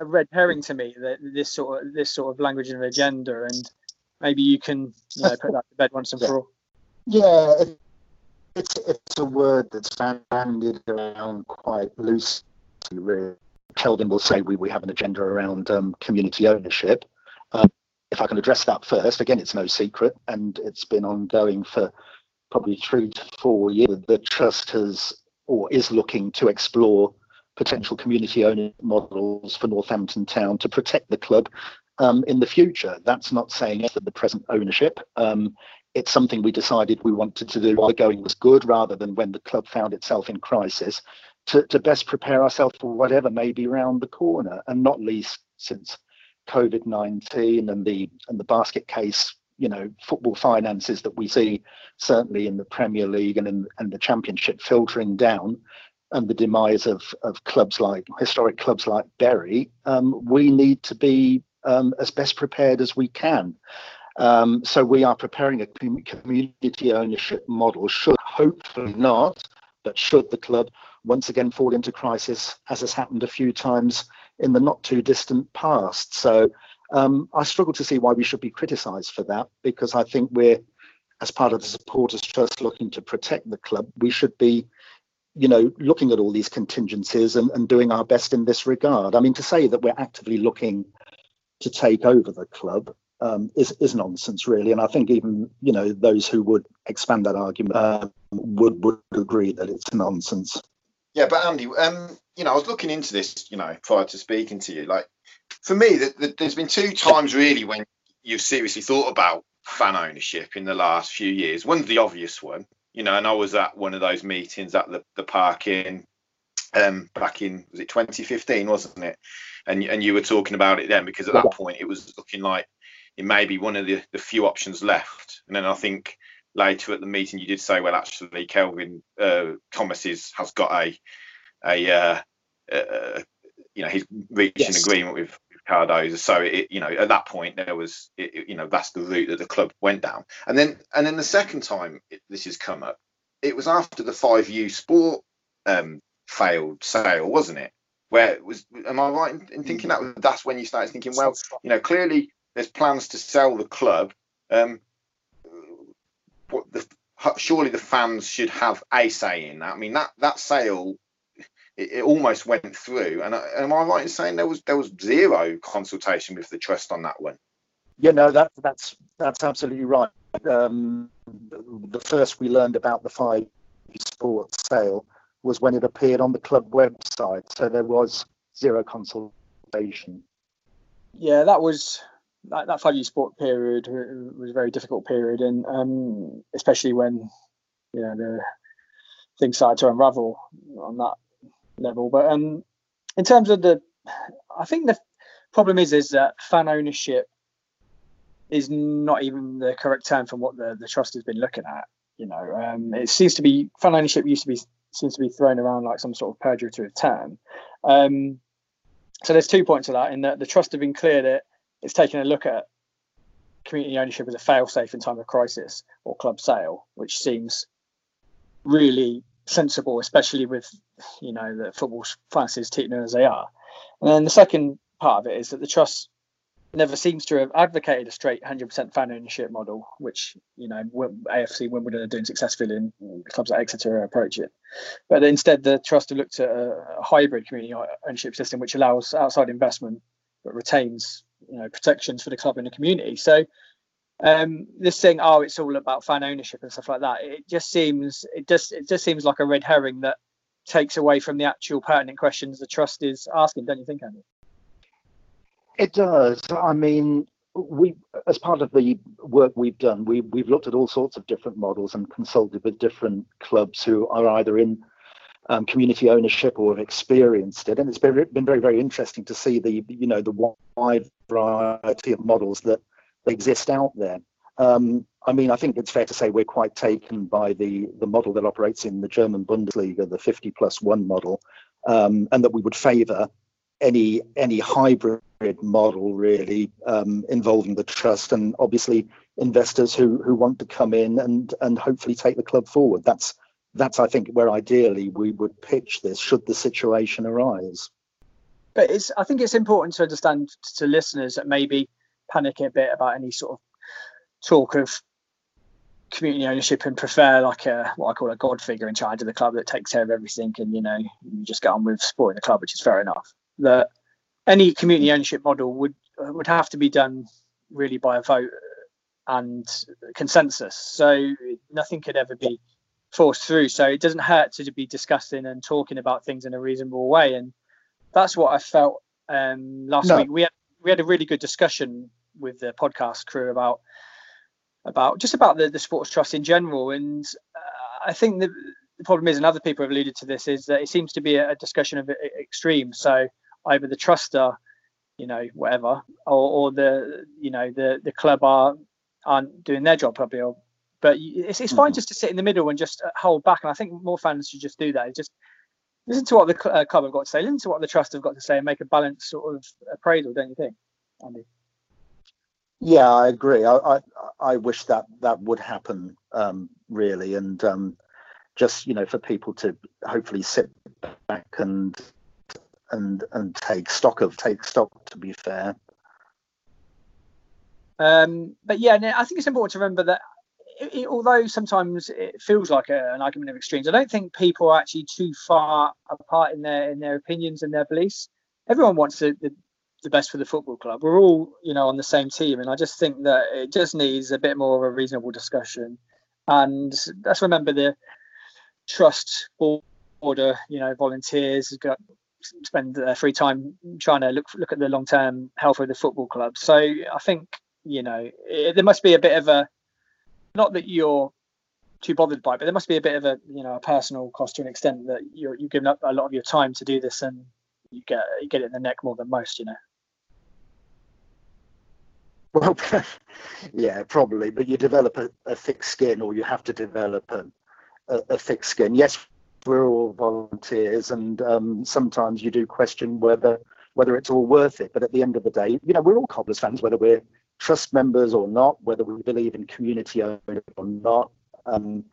a, red herring to me that this sort of this sort of language and agenda and maybe you can you know, put that to bed once and yeah. for all. Yeah, it, it's it's a word that's bandied around quite loosely. Really. Kelvin will say we, we have an agenda around um, community ownership. Um, if I can address that first, again, it's no secret, and it's been ongoing for probably three to four years. The trust has or is looking to explore potential community owned models for Northampton Town to protect the club um, in the future. That's not saying yes at the present ownership. Um, it's something we decided we wanted to do while going was good rather than when the club found itself in crisis to, to best prepare ourselves for whatever may be around the corner and not least since COVID-19 and the and the basket case you know football finances that we see certainly in the Premier League and in and the Championship filtering down and the demise of of clubs like historic clubs like Bury, um, we need to be um, as best prepared as we can. Um, so we are preparing a community ownership model. Should hopefully not, but should the club once again fall into crisis, as has happened a few times in the not too distant past. So um, I struggle to see why we should be criticised for that, because I think we're, as part of the supporters trust, looking to protect the club. We should be you know, looking at all these contingencies and, and doing our best in this regard. I mean, to say that we're actively looking to take over the club um, is is nonsense, really. And I think even you know those who would expand that argument uh, would would agree that it's nonsense. Yeah, but Andy, um, you know, I was looking into this, you know, prior to speaking to you. Like, for me, the, the, there's been two times really when you've seriously thought about fan ownership in the last few years. One's the obvious one, you know, and I was at one of those meetings at the, the park in um, back in was it 2015, wasn't it? And and you were talking about it then because at that point it was looking like it may be one of the, the few options left. And then I think later at the meeting you did say, well, actually, Kelvin uh, Thomas is, has got a a uh, uh, you know he's reached yes. an agreement with, with Cardoza. So it, you know at that point there was it, you know that's the route that the club went down. And then and then the second time it, this has come up, it was after the five U Sport um, failed sale, wasn't it? Where it was am I right in, in thinking that that's when you started thinking, well, you know, clearly there's plans to sell the club. Um, what the surely the fans should have a say in that. I mean that that sale it, it almost went through, and uh, am I right in saying there was there was zero consultation with the trust on that one? Yeah, no, that that's that's absolutely right. Um, the first we learned about the five sports sale was when it appeared on the club website, so there was zero consultation. Yeah, that was that, that five year sport period was a very difficult period, and um, especially when you know the things started to unravel on that level. But um, in terms of the, I think the problem is is that fan ownership is not even the correct term for what the, the trust has been looking at. You know, um, it seems to be fan ownership used to be seems to be thrown around like some sort of pejorative term. Um, so there's two points to that. In that the trust have been clear that it's taken a look at community ownership as a fail-safe in time of crisis or club sale, which seems really sensible, especially with you know that football fans finances teetering as they are. And then the second part of it is that the trust never seems to have advocated a straight 100% fan ownership model, which you know AFC Wimbledon are doing successfully, and clubs like Exeter approach it. But instead, the trust have looked at a, hybrid community ownership system, which allows outside investment but retains you know protections for the club and the community. So um, this thing, oh, it's all about fan ownership and stuff like that. It just seems it just it just seems like a red herring that takes away from the actual pertinent questions the trust is asking. Don't you think, Andy? It does. I mean, we, as part of the work we've done, we we've looked at all sorts of different models and consulted with different clubs who are either in um, community ownership or have experienced it, and it's been, been very very interesting to see the you know the wide variety of models that exist out there. Um, I mean, I think it's fair to say we're quite taken by the the model that operates in the German Bundesliga, the 50 plus one model, um, and that we would favour any any hybrid model really um, involving the trust and obviously investors who who want to come in and and hopefully take the club forward. That's that's I think where ideally we would pitch this should the situation arise. But it's I think it's important to understand to listeners that maybe panic a bit about any sort of talk of community ownership and prefer like a what I call a god figure in charge of the club that takes care of everything and you know you just get on with supporting the club, which is fair enough. That any community ownership model would would have to be done really by a vote and consensus. So nothing could ever be forced through. So it doesn't hurt to be discussing and talking about things in a reasonable way. And that's what I felt um, last no. week. We had we had a really good discussion with the podcast crew about about just about the, the sports trust in general. And uh, I think the, the, problem is, and other people have alluded to this, is that it seems to be a, a discussion of extremes. So either the truster, you know, whatever, or, or the you know the the club are aren't doing their job properly. Or, but it's, it's fine mm-hmm. just to sit in the middle and just uh, hold back. And I think more fans should just do that. Just listen to what the uh, club have got to say, listen to what the trust have got to say, and make a balanced sort of appraisal, don't you think, Andy? Yeah, I agree. I I, I wish that that would happen um, really, and um, just you know for people to hopefully sit back and and and take stock of take stock. To be fair. Um, but yeah, I think it's important to remember that it, it, although sometimes it feels like a, an argument of extremes, I don't think people are actually too far apart in their in their opinions and their beliefs. Everyone wants the, the, the best for the football club. We're all, you know, on the same team, and I just think that it just needs a bit more of a reasonable discussion. And let's remember the trust order, you know, volunteers have got spend their free time trying to look look at the long term health of the football club. So I think you know it, there must be a bit of a not that you're too bothered by, it, but there must be a bit of a you know a personal cost to an extent that you're you're giving up a lot of your time to do this, and you get you get it in the neck more than most, you know. Well, yeah, probably, but you develop a, a thick skin, or you have to develop a, a, a thick skin. Yes, we're all volunteers, and um, sometimes you do question whether whether it's all worth it. But at the end of the day, you know, we're all Cobblers fans, whether we're trust members or not, whether we believe in community ownership or not. Um,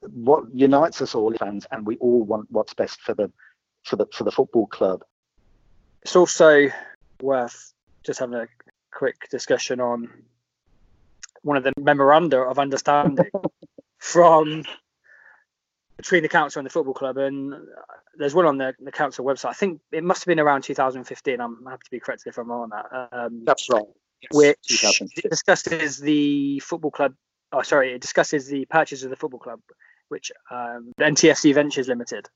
what unites us all fans, and we all want what's best for the for the for the football club. It's also worth just having a quick discussion on one of the memoranda of understanding from between the council and the football club, and there's one on the, the council website. I think it must have been around 2015. I'm happy to be corrected if I'm wrong on that. Um, That's right. Which discusses the football club. Oh, sorry, it discusses the purchase of the football club, which um, NTFC Ventures Limited.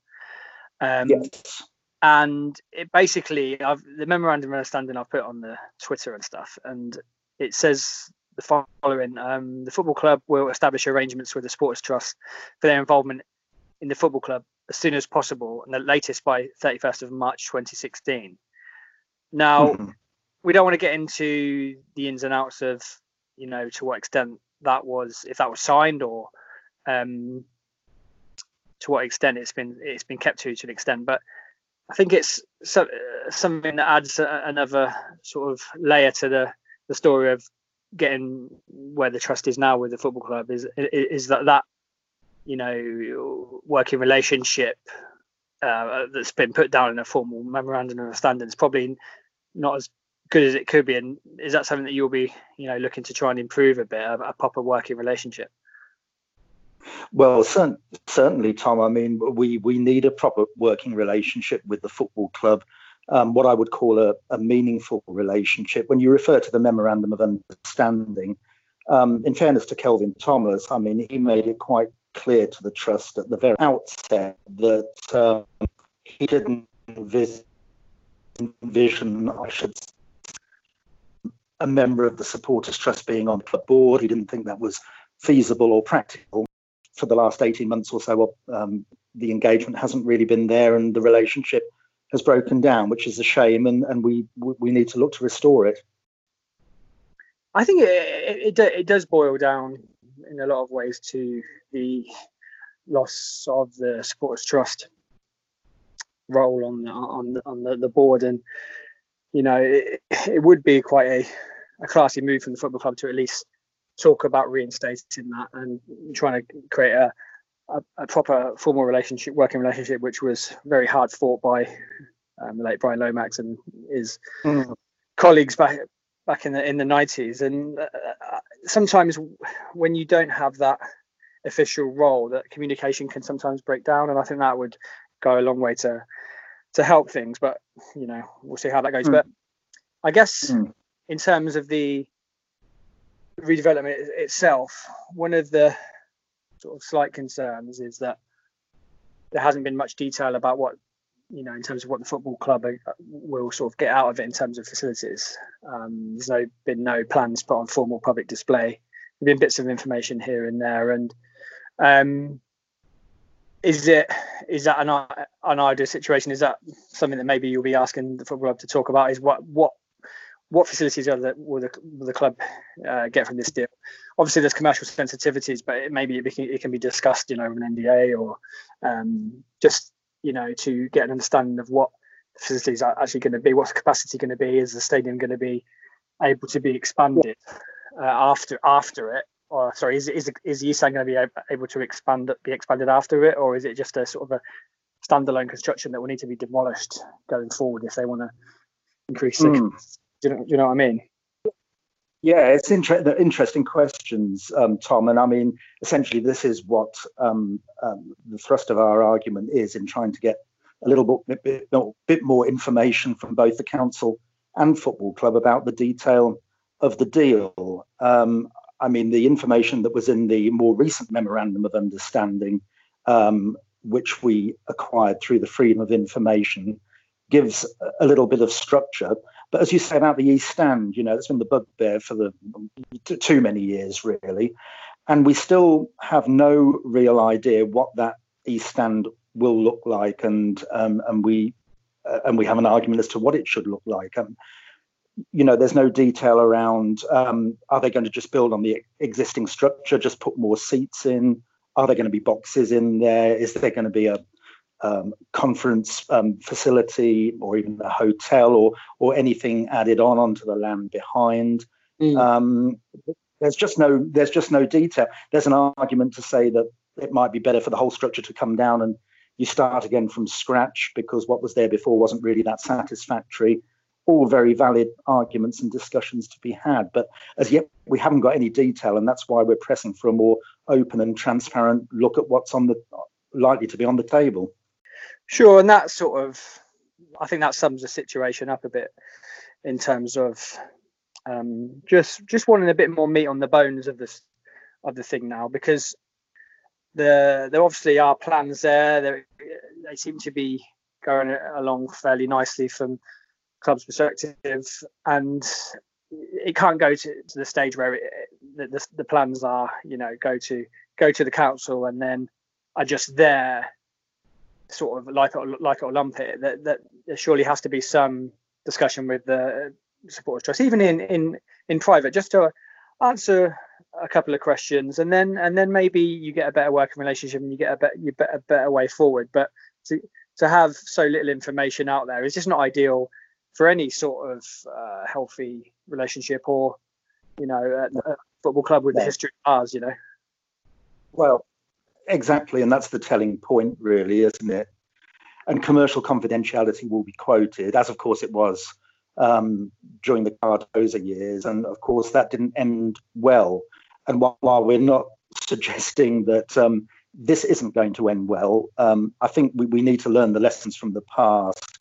Um, yes. And it basically, I've, the memorandum of understanding I've put on the Twitter and stuff, and it says the following: um, the football club will establish arrangements with the Supporters Trust for their involvement in the football club as soon as possible, and the latest by 31st of March 2016. Now, mm-hmm. we don't want to get into the ins and outs of, you know, to what extent that was, if that was signed, or um, to what extent it's been it's been kept to to an extent. But I think it's so, uh, something that adds a, another sort of layer to the the story of getting where the trust is now with the football club is is that that you know, working relationship uh, that's been put down in a formal memorandum of understanding is probably not as good as it could be. And is that something that you'll be, you know, looking to try and improve a bit, a, a proper working relationship? Well, cert- certainly, Tom. I mean, we we need a proper working relationship with the football club. Um, what I would call a, a, meaningful relationship. When you refer to the memorandum of understanding, um, in fairness to Kelvin Thomas, I mean, he made it quite clear to the trust at the very outset that um, he didn't envision, I should a member of the supporters trust being on the board. He didn't think that was feasible or practical. For the last 18 months or so, um, the engagement hasn't really been there and the relationship has broken down, which is a shame, and, and we we need to look to restore it. I think it, it, it does boil down in a lot of ways to the loss of the supporters trust role on the, on on the, the board and you know it, it would be quite a, a classy move from the football club to at least talk about reinstating that and trying to create a, a, a proper formal relationship working relationship which was very hard fought by um, the late Brian Lomax and his mm. colleagues back back in the in the 90s and uh, uh, sometimes when you don't have that official role that communication can sometimes break down and i think that would go a long way to to help things but you know we'll see how that goes mm. but i guess mm. in terms of the redevelopment itself one of the sort of slight concerns is that there hasn't been much detail about what you know, in terms of what the football club will sort of get out of it in terms of facilities. Um, there's no been no plans put on formal public display. There've been bits of information here and there, and um, is it is that an, an ideal situation? Is that something that maybe you'll be asking the football club to talk about? Is what what what facilities are that will the, will the club uh, get from this deal? Obviously, there's commercial sensitivities, but it, maybe it, it can be discussed, you know, an NDA or um, just you know, to get an understanding of what the facilities are actually going to be, what's the capacity going to be, is the stadium going to be able to be expanded uh, after after it, or sorry, is is is the going to be able to expand be expanded after it, or is it just a sort of a standalone construction that will need to be demolished going forward if they want to increase the? Mm. Do, you know, do you know what I mean? Yeah, it's inter- interesting questions, um, Tom. And I mean, essentially, this is what um, um, the thrust of our argument is in trying to get a little bit, bit, bit more information from both the council and football club about the detail of the deal. Um, I mean, the information that was in the more recent memorandum of understanding, um, which we acquired through the Freedom of Information, gives a little bit of structure. But as you say about the East Stand, you know, it's been the bugbear for the too many years, really. And we still have no real idea what that East Stand will look like, and um, and we uh, and we have an argument as to what it should look like. Um, you know, there's no detail around um, are they going to just build on the existing structure, just put more seats in? Are there going to be boxes in there? Is there going to be a um, conference um, facility or even a hotel or or anything added on onto the land behind. Mm. Um, there's just no there's just no detail. There's an argument to say that it might be better for the whole structure to come down and you start again from scratch because what was there before wasn't really that satisfactory. All very valid arguments and discussions to be had, but as yet we haven't got any detail, and that's why we're pressing for a more open and transparent look at what's on the likely to be on the table. Sure, and that sort of, I think that sums the situation up a bit in terms of um, just just wanting a bit more meat on the bones of this of the thing now because the there obviously are plans there. They're, they seem to be going along fairly nicely from club's perspective, and it can't go to, to the stage where it, the, the, the plans are, you know, go to go to the council and then are just there sort of like like it'll lump it that, that there surely has to be some discussion with the supporters trust even in in in private just to answer a couple of questions. And then and then maybe you get a better working relationship and you get a better you better better way forward. But to to have so little information out there is just not ideal for any sort of uh, healthy relationship or you know a, a football club with the history of ours you know. Well Exactly, and that's the telling point, really, isn't it? And commercial confidentiality will be quoted, as of course it was um, during the Cardoza years, and of course that didn't end well. And while, we're not suggesting that um, this isn't going to end well, um, I think we, we need to learn the lessons from the past.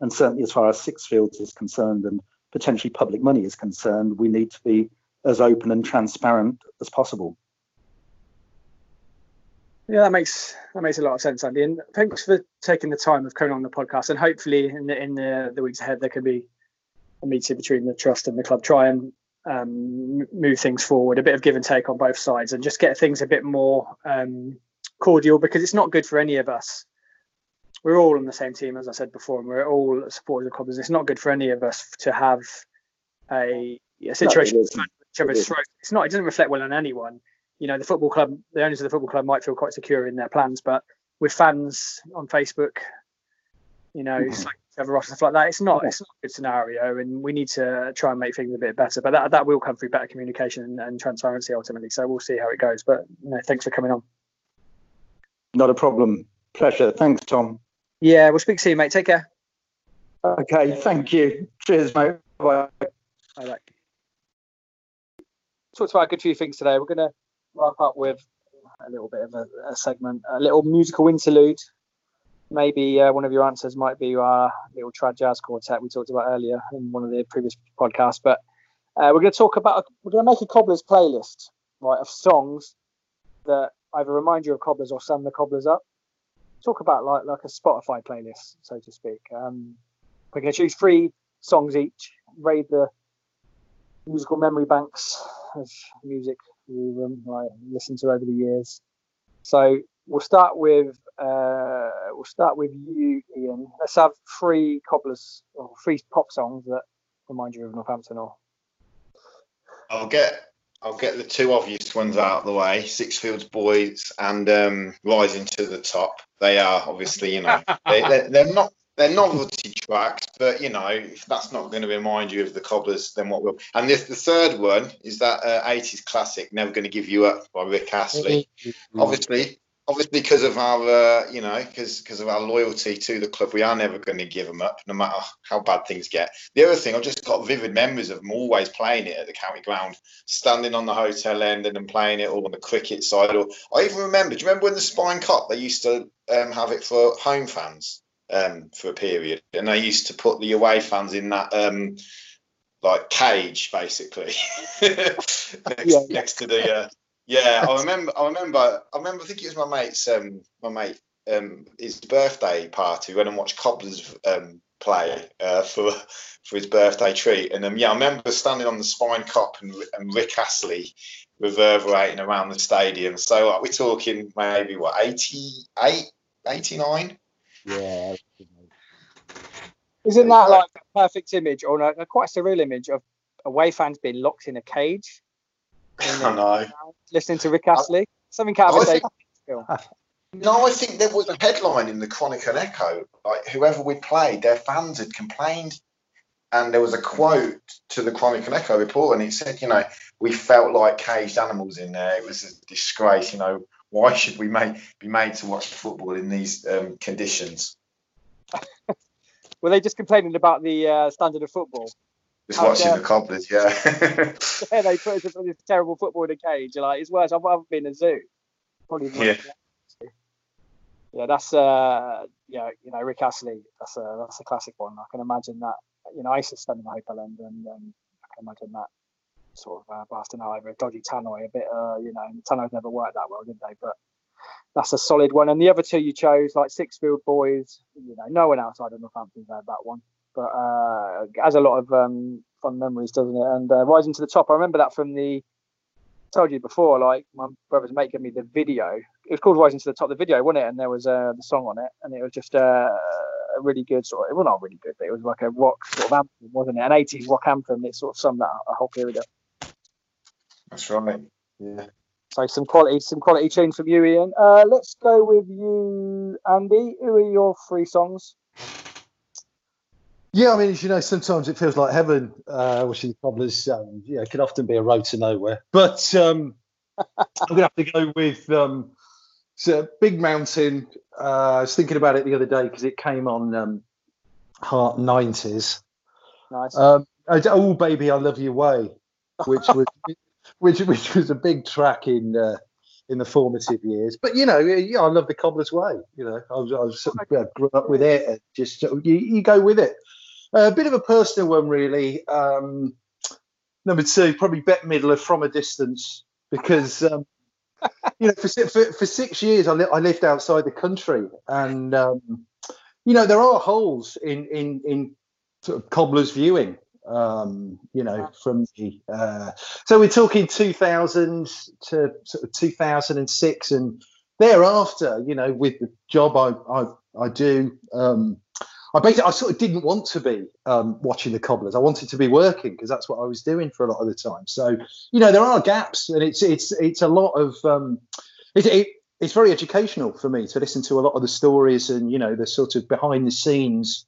And certainly, as far as Sixfields is concerned, and potentially public money is concerned, we need to be as open and transparent as possible. Yeah, that makes that makes a lot of sense, Andy. And thanks for taking the time of coming on the podcast. And hopefully, in the in the, the weeks ahead, there can be a meeting between the trust and the club. Try and um, move things forward, a bit of give and take on both sides, and just get things a bit more um, cordial because it's not good for any of us. We're all on the same team, as I said before, and we're all supporters of clubs. It's not good for any of us to have a, a situation no, it It's not. It doesn't reflect well on anyone you know the football club the owners of the football club might feel quite secure in their plans but with fans on facebook you know mm-hmm. Trevor Ross stuff like that it's not it's not a good scenario and we need to try and make things a bit better but that, that will come through better communication and, and transparency ultimately so we'll see how it goes but you know, thanks for coming on. Not a problem. Pleasure. Thanks tom. Yeah we'll speak soon mate. Take care. Okay thank you. Cheers mate. Bye bye talked about a good few things today. We're going to wrap up with a little bit of a, a segment, a little musical interlude. Maybe uh, one of your answers might be our little trad jazz quartet we talked about earlier in one of the previous podcasts. But uh, we're going to talk about, we're going to make a cobblers playlist, right, of songs that either remind you of cobblers or sum the cobblers up. Talk about like like a Spotify playlist, so to speak. Um, we're going to choose three songs each, raid the musical memory banks of music we um, like listened to over the years. So we'll start with uh, we'll start with you, Ian. Let's have three cobblers or three pop songs that remind you of Northampton. Or I'll get I'll get the two obvious ones out of the way: Sixfields Boys and um, Rising to the Top. They are obviously, you know, they, they're not they're novelty tracks, but you know, if that's not going to remind you of the Cobblers, then what will? And this, the third one is that uh, 80s classic, Never Going to Give You Up by Rick Astley. Mm-hmm. Obviously, obviously because of our uh, you know because because of our loyalty to the club we are never going to give them up no matter how bad things get the other thing i've just got vivid memories of them always playing it at the county ground standing on the hotel end and then playing it all on the cricket side or i even remember do you remember when the Spion Kop they used to um, have it for home fans um, for a period and they used to put the away fans in that um, like cage basically next, Yeah. next to the uh, yeah, I remember. I remember. I remember. I think it was my mate's. Um, my mate. Um, his birthday party. We went and watched Cobblers um play uh, for for his birthday treat. And um, yeah, I remember standing on the Spion Kop and, and Rick Astley reverberating around the stadium. So like, we're talking maybe what 88, 89? Yeah. Isn't that like a perfect image or a, a quite surreal image of away fans being locked in a cage? in I a- know. Listening to Rick Astley? Something out of I a think- film. No, I think there was a headline in the Chronicle Echo. Like whoever we played, their fans had complained, and there was a quote to the Chronicle Echo report, and it said, you know, we felt like caged animals in there. It was a disgrace. You know, why should we make, be made to watch football in these um, conditions? Were they just complaining about the uh, standard of football? Just watching the cobblers, yeah. yeah, they put us in this terrible football in a cage. You're like, it's worse. I've been in a zoo. Probably. Yeah. Yeah, that's uh, yeah, you know, Rick Astley. That's a that's a classic one. I can imagine that. You know, I used to stand in the hotel end, and um, I can imagine that sort of uh, out over a dodgy tannoy. A bit, uh, you know, tannoys never worked that well, did they? But that's a solid one. And the other two you chose, like Sixfield Boys. You know, no one outside of Northampton's had that one, but uh, has a lot of um, fun memories, doesn't it? And uh, Rising to the Top. I remember that from the. Told you before, like my brother's mate gave me the video. It was called Rising to the Top, the video, wasn't it? And there was uh, the song on it, and it was just uh, a really good sort of. Well, not really good, but it was like a rock sort of anthem, wasn't it? An 80s rock anthem. It sort of summed that a whole period up. That's right. Yeah. So some quality, some quality tunes from you, Ian. Uh, let's go with you, Andy. Who are your three songs? Yeah, I mean, as you know, sometimes it feels like heaven uh, watching the cobblers. Um, yeah, it can often be a road to nowhere. But um, I'm going to have to go with um, so Big Mountain. Uh, I was thinking about it the other day because it came on um, Heart 90s. Nice. Um, oh, baby, I love your way, which was which which was a big track in uh, in the formative years. But you know, yeah, I love the Cobbler's Way. You know, I was I was sort of, yeah, grew up with it. and Just you, you go with it. Uh, a bit of a personal one, really. Um, number two, probably Bette Midler from a distance because. Um, you know, for, for for six years, I, li- I lived outside the country, and um, you know there are holes in in in sort of cobbler's viewing. Um, you know, from the uh, so we're talking 2000 to sort of 2006 and thereafter. You know, with the job I I, I do, um, I basically I sort of didn't want to be um, watching the cobblers. I wanted to be working because that's what I was doing for a lot of the time. So you know, there are gaps, and it's it's it's a lot of um, it, it it's very educational for me to listen to a lot of the stories and you know the sort of behind the scenes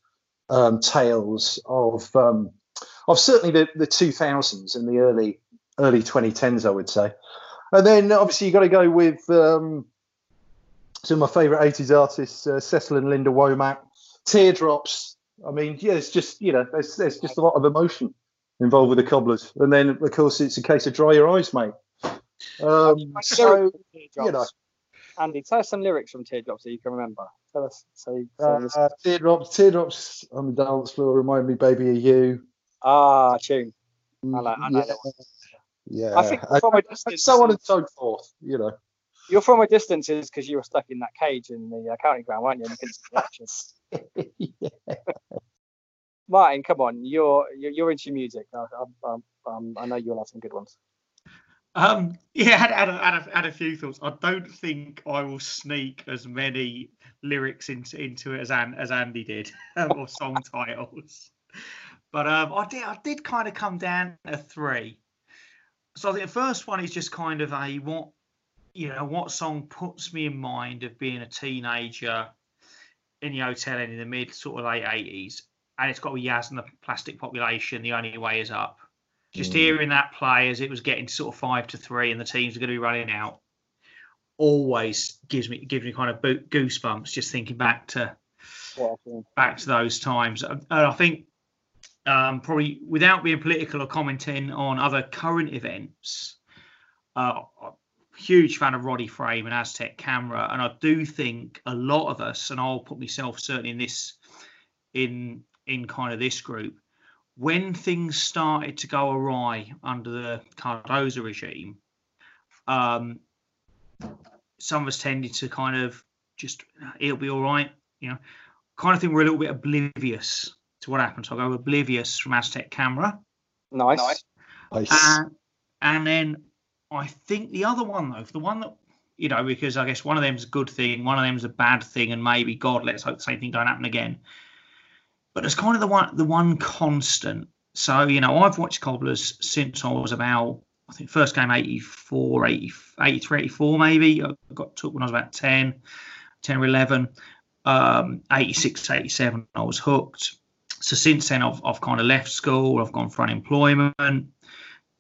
um, tales of um, of certainly the the 2000s and the early early 2010s, I would say. And then obviously you got to go with um, some of my favourite 80s artists, uh, Cecil and Linda Womack, Teardrops. I mean, yeah, it's just you know, there's there's just a lot of emotion involved with the cobblers. And then of course it's a case of dry your eyes, mate. Um, so you know. Andy, tell us some lyrics from Teardrops that you can remember. Tell us. So, so Uh, teardrops, teardrops on the dance floor remind me, baby, of you. Ah, tune. I like- I know yeah, that one. yeah. I think And- from a distance, so on and so forth. You know. you're from a distance is because you were stuck in that cage in the uh, county ground, weren't you? And you couldn't see the action. yeah. Martin, come on, you're you're, you're into music. I, I, um, I know you'll have some good ones. Um, yeah, had, had, a, had, a, had a few thoughts. I don't think I will sneak as many lyrics into into it as An, as Andy did, or song titles. But um, I did I did kind of come down to three. So I think the first one is just kind of a what you know what song puts me in mind of being a teenager in the hotel in the mid sort of late eighties, and it's got to be Yazz and the Plastic Population. The only way is up. Just Mm. hearing that play as it was getting to sort of five to three and the teams are going to be running out. always gives me gives me kind of goosebumps just thinking back to back to those times. And I think um, probably without being political or commenting on other current events, uh, huge fan of Roddy Frame and Aztec Camera, and I do think a lot of us, and I'll put myself certainly in this, in in kind of this group, when things started to go awry under the Cardoza regime, um, some of us tended to kind of just it'll be all right, you know, kind of think we're a little bit oblivious to what happened. So I'll go oblivious from Aztec Camera. Nice. Nice. And, and then I think the other one though, the one that you know, because I guess one of them's a good thing, one of them's a bad thing, and maybe God, let's hope the same thing don't happen again. But it's kind of the one, the one constant. So you know, I've watched Cobblers since I was about, I think first game 84, 80, 83, 84 maybe. I got took when I was about 10, 10 or 11. Um, 86, 87, I was hooked. So since then, I've, I've kind of left school. I've gone for unemployment,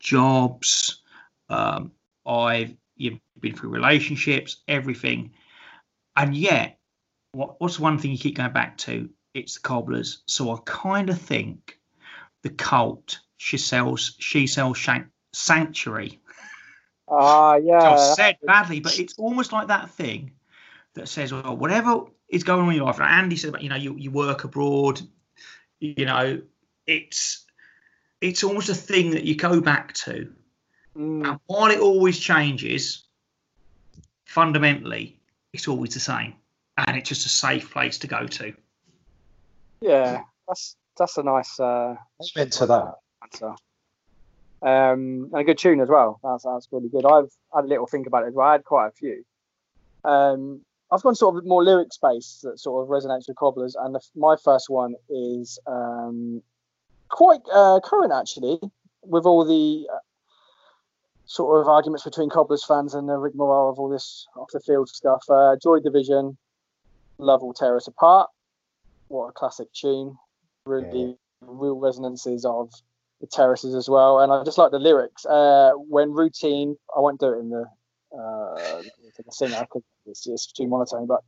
jobs. Um, I've you've been through relationships, everything, and yet, what, what's one thing you keep going back to? It's the cobblers. So I kind of think the cult she sells she sells shank, sanctuary. Ah, uh, yeah. I've said badly, but it's almost like that thing that says, well, whatever is going on in your life. Like Andy said about, you know, you, you work abroad, you know, it's it's almost a thing that you go back to Mm. And while it always changes, fundamentally, it's always the same. And it's just a safe place to go to. Yeah, that's that's a nice uh, Meant to that. answer. Um, and a good tune as well. That's that's really good. I've had a little think about it as well. I had quite a few. Um, I've gone sort of more lyric space that sort of resonates with cobblers, and the, my first one is um, quite uh, current actually, with all the uh, sort of arguments between Cobblers fans and the rigmarole of all this off the field stuff. Uh, Joy Division, Love Will Tear Us Apart. What a classic tune. Really yeah. real resonances of the terraces as well. And I just like the lyrics. Uh, when routine, I won't do it in the, uh, the singer because it's, it's too monotone, but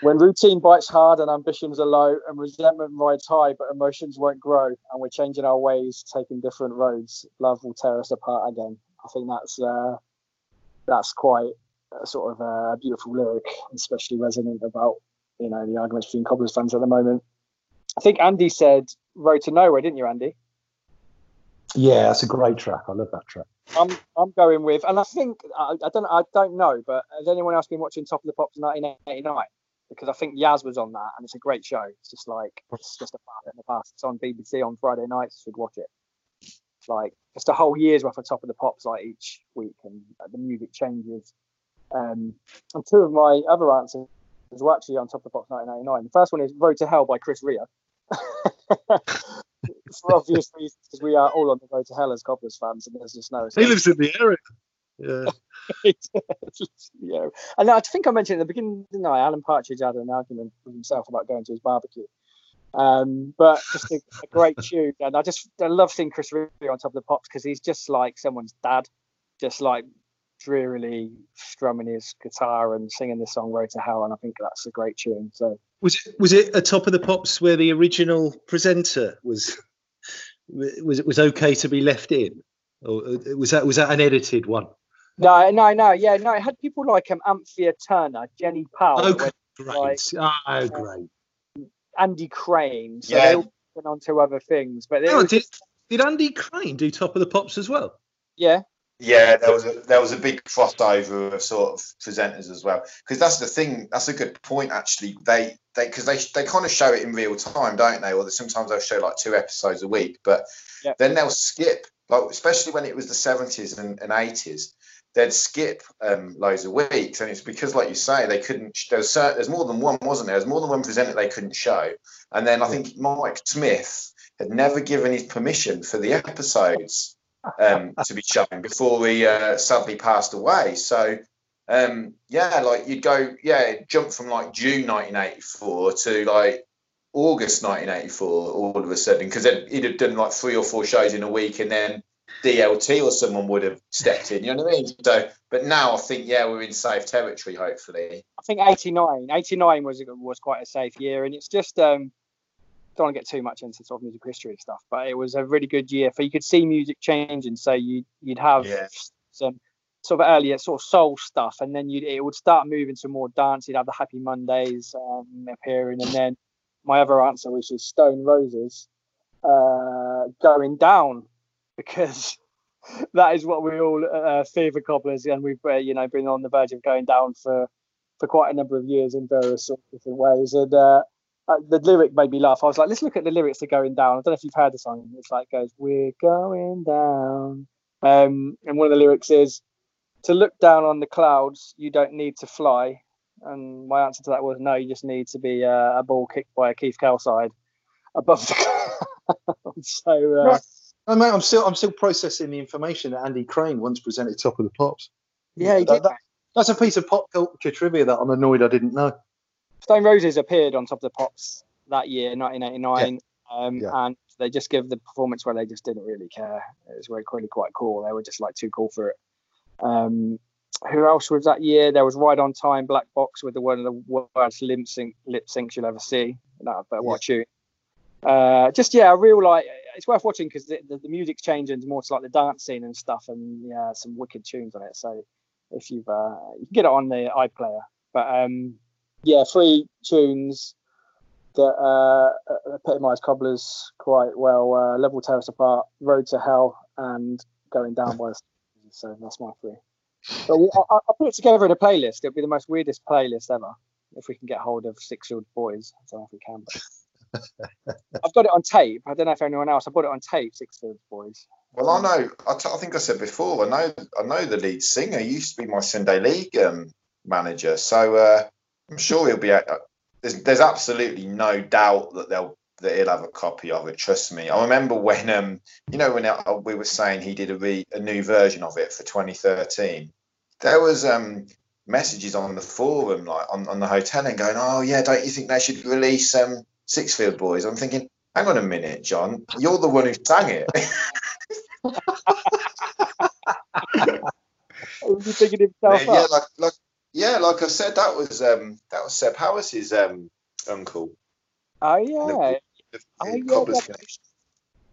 when routine bites hard and ambitions are low and resentment rides high, but emotions won't grow, and we're changing our ways, taking different roads, love will tear us apart again. I think that's uh, that's quite a sort of a beautiful lyric, especially resonant about you know the arguments between Cobblers fans at the moment. I think Andy said "Road to Nowhere," didn't you, Andy? Yeah, that's a great track. I love that track. I'm I'm going with, and I think I, I don't I don't know, but has anyone else been watching Top of the Pops 1989? Because I think Yazz was on that, and it's a great show. It's just like it's just a part in the past. It's on BBC on Friday nights. You should watch it like just a whole year's worth of top of the pops like each week and the music changes um, and two of my other answers were actually on top of the pops 1999 the first one is road to hell by chris rea for obvious reasons because we are all on the road to hell as cobblers fans and there's just no he lives in the area yeah. yeah. And I think I mentioned at the beginning, didn't I? Alan Partridge had an argument with himself about going to his barbecue. Um, but just a, a, great tune, and I just I love seeing Chris Rea on top of the pops because he's just like someone's dad, just like drearily strumming his guitar and singing the song "Road to Hell," and I think that's a great tune. So was it was it a top of the pops where the original presenter was was it was okay to be left in, or uh, was that was that an edited one? No, no, no. Yeah, no. It had people like um, Anthea Turner, Jenny Powell. Oh, great! Like, oh, great! Andy Crane. So yeah. they all went on to other things. But oh, did, did Andy Crane do Top of the Pops as well? Yeah. Yeah, there was a there was a big crossover of sort of presenters as well. Because that's the thing. That's a good point actually. They they because they they kind of show it in real time, don't they? Or sometimes they'll show like two episodes a week, but yep. then they'll skip. Like especially when it was the seventies and eighties, they'd skip um, loads of weeks, and it's because, like you say, they couldn't. There's certain, there's more than one, wasn't there? There's more than one presenter they couldn't show, and then I think Mike Smith had never given his permission for the episodes um, to be shown before he uh, sadly passed away. So. Um, yeah, like you'd go, yeah, jump from like June 1984 to like August 1984 all of a sudden because he'd have done like three or four shows in a week and then DLT or someone would have stepped in. You know what I mean? So But now I think yeah, we're in safe territory. Hopefully, I think 89, 89 was was quite a safe year, and it's just um, don't want to get too much into sort of music history and stuff, but it was a really good year for you could see music changing. So you you'd have Yeah. some sort of earlier sort of soul stuff, and then you it would start moving to more dance. You'd have the Happy Mondays um, appearing, and then my other answer, which is Stone Roses, uh, going down because that is what we all uh, fear for cobblers, and we've uh, you know been on the verge of going down for for quite a number of years in various sort of different ways. And uh, uh, the lyric made me laugh. I was like, let's look at the lyrics to Going Down. I don't know if you've heard the song. It's like goes, "We're going down," um, and one of the lyrics is, "To look down on the clouds, you don't need to fly." And my answer to that was, no, you just need to be uh, a ball kicked by a Keith Curle side above the clouds. so. Uh, Right. Oh, mate, I'm still I'm still processing the information that Andy Crane once presented top of the pops. Yeah, he That- did. that- that's a piece of pop culture trivia that I'm annoyed I didn't know. Stone Roses appeared on Top of the Pops that year, 1989, um, Yeah. and they just gave the performance where they just didn't really care. It was really, quite cool. They were just like too cool for it. Um, who else was that year? There was Ride on Time, Black Box with the one of the worst lip sync lip syncs you'll ever see. That, but what tune! Uh, just yeah, a real like it's worth watching because the, the, the music's changing more to like the dance scene and stuff, and yeah, some wicked tunes on it. So if you've uh, you can get it on the iPlayer, but um, yeah, three tunes that uh, epitomise cobblers quite well. Uh, Level Us Apart, Road to Hell, and Going Down was. So that's my three. But I, I put it together in a playlist. It'll be the most weirdest playlist ever if we can get hold of Sixfield Boys. I don't know if we can. But I've got it on tape. I don't know if anyone else. I bought it on tape. Sixfield Boys. Well, I know. I, t- I think I said before. I know. I know the lead singer He used to be my Sunday League um, manager, so uh, I'm sure he'll be. There's, there's absolutely no doubt that they'll that he'll have a copy of it. Trust me. I remember when um, you know, when uh, we were saying he did a re- a new version of it for 2013. There was um messages on the forum, like on, on the hotel, and going, "Oh yeah, don't you think they should release um Sixfield Boys?" I'm thinking. Hang on a minute, John. You're the one who sang it. Was he thinking himself yeah, up? like, like yeah, like I said, that was um that was Seb Harris's um uncle. Oh yeah. The, Oh, the yeah, Cobblers yeah.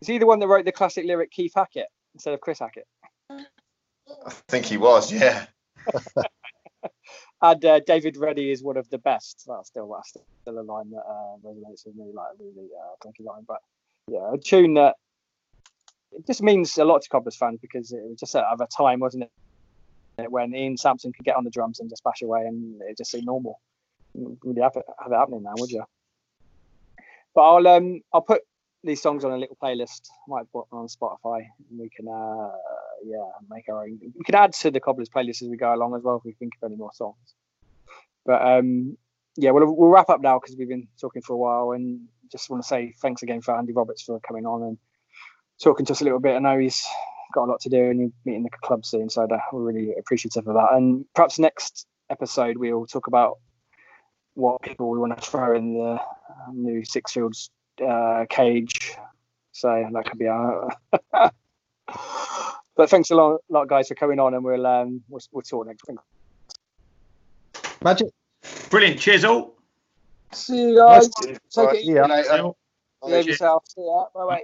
Is he the one that wrote the classic lyric Keith Hackett instead of Chris Hackett? I think he was, yeah. And uh, David Reddy is one of the best. That's still that's still a line that uh, resonates with me, like really uh, clunky line. But yeah, a tune that it just means a lot to Cobblers fans because it was just at a time, wasn't it, when Ian Sampson could get on the drums and just bash away, and it just seemed normal. Wouldn't really have it, have it happening now, would you? But I'll um I'll put these songs on a little playlist. I might put them on Spotify, and we can uh yeah make our own. We can add to the Cobblers playlist as we go along as well if we think of any more songs. But um yeah, we'll we'll wrap up now because we've been talking for a while, and just want to say thanks again for Andy Roberts for coming on and talking to us a little bit. I know he's got a lot to do and you're meeting the club soon, so we're really appreciative of that. And perhaps next episode we'll talk about what people we want to throw in the new Sixfields uh, cage. So that could be our. but thanks a lot, lot, guys, for coming on, and we'll um, we'll, we'll talk next week. Magic. Brilliant. Cheers, all. See you guys. Right. Take it easy. Yeah. Later. Behave yourself. See ya. Bye bye.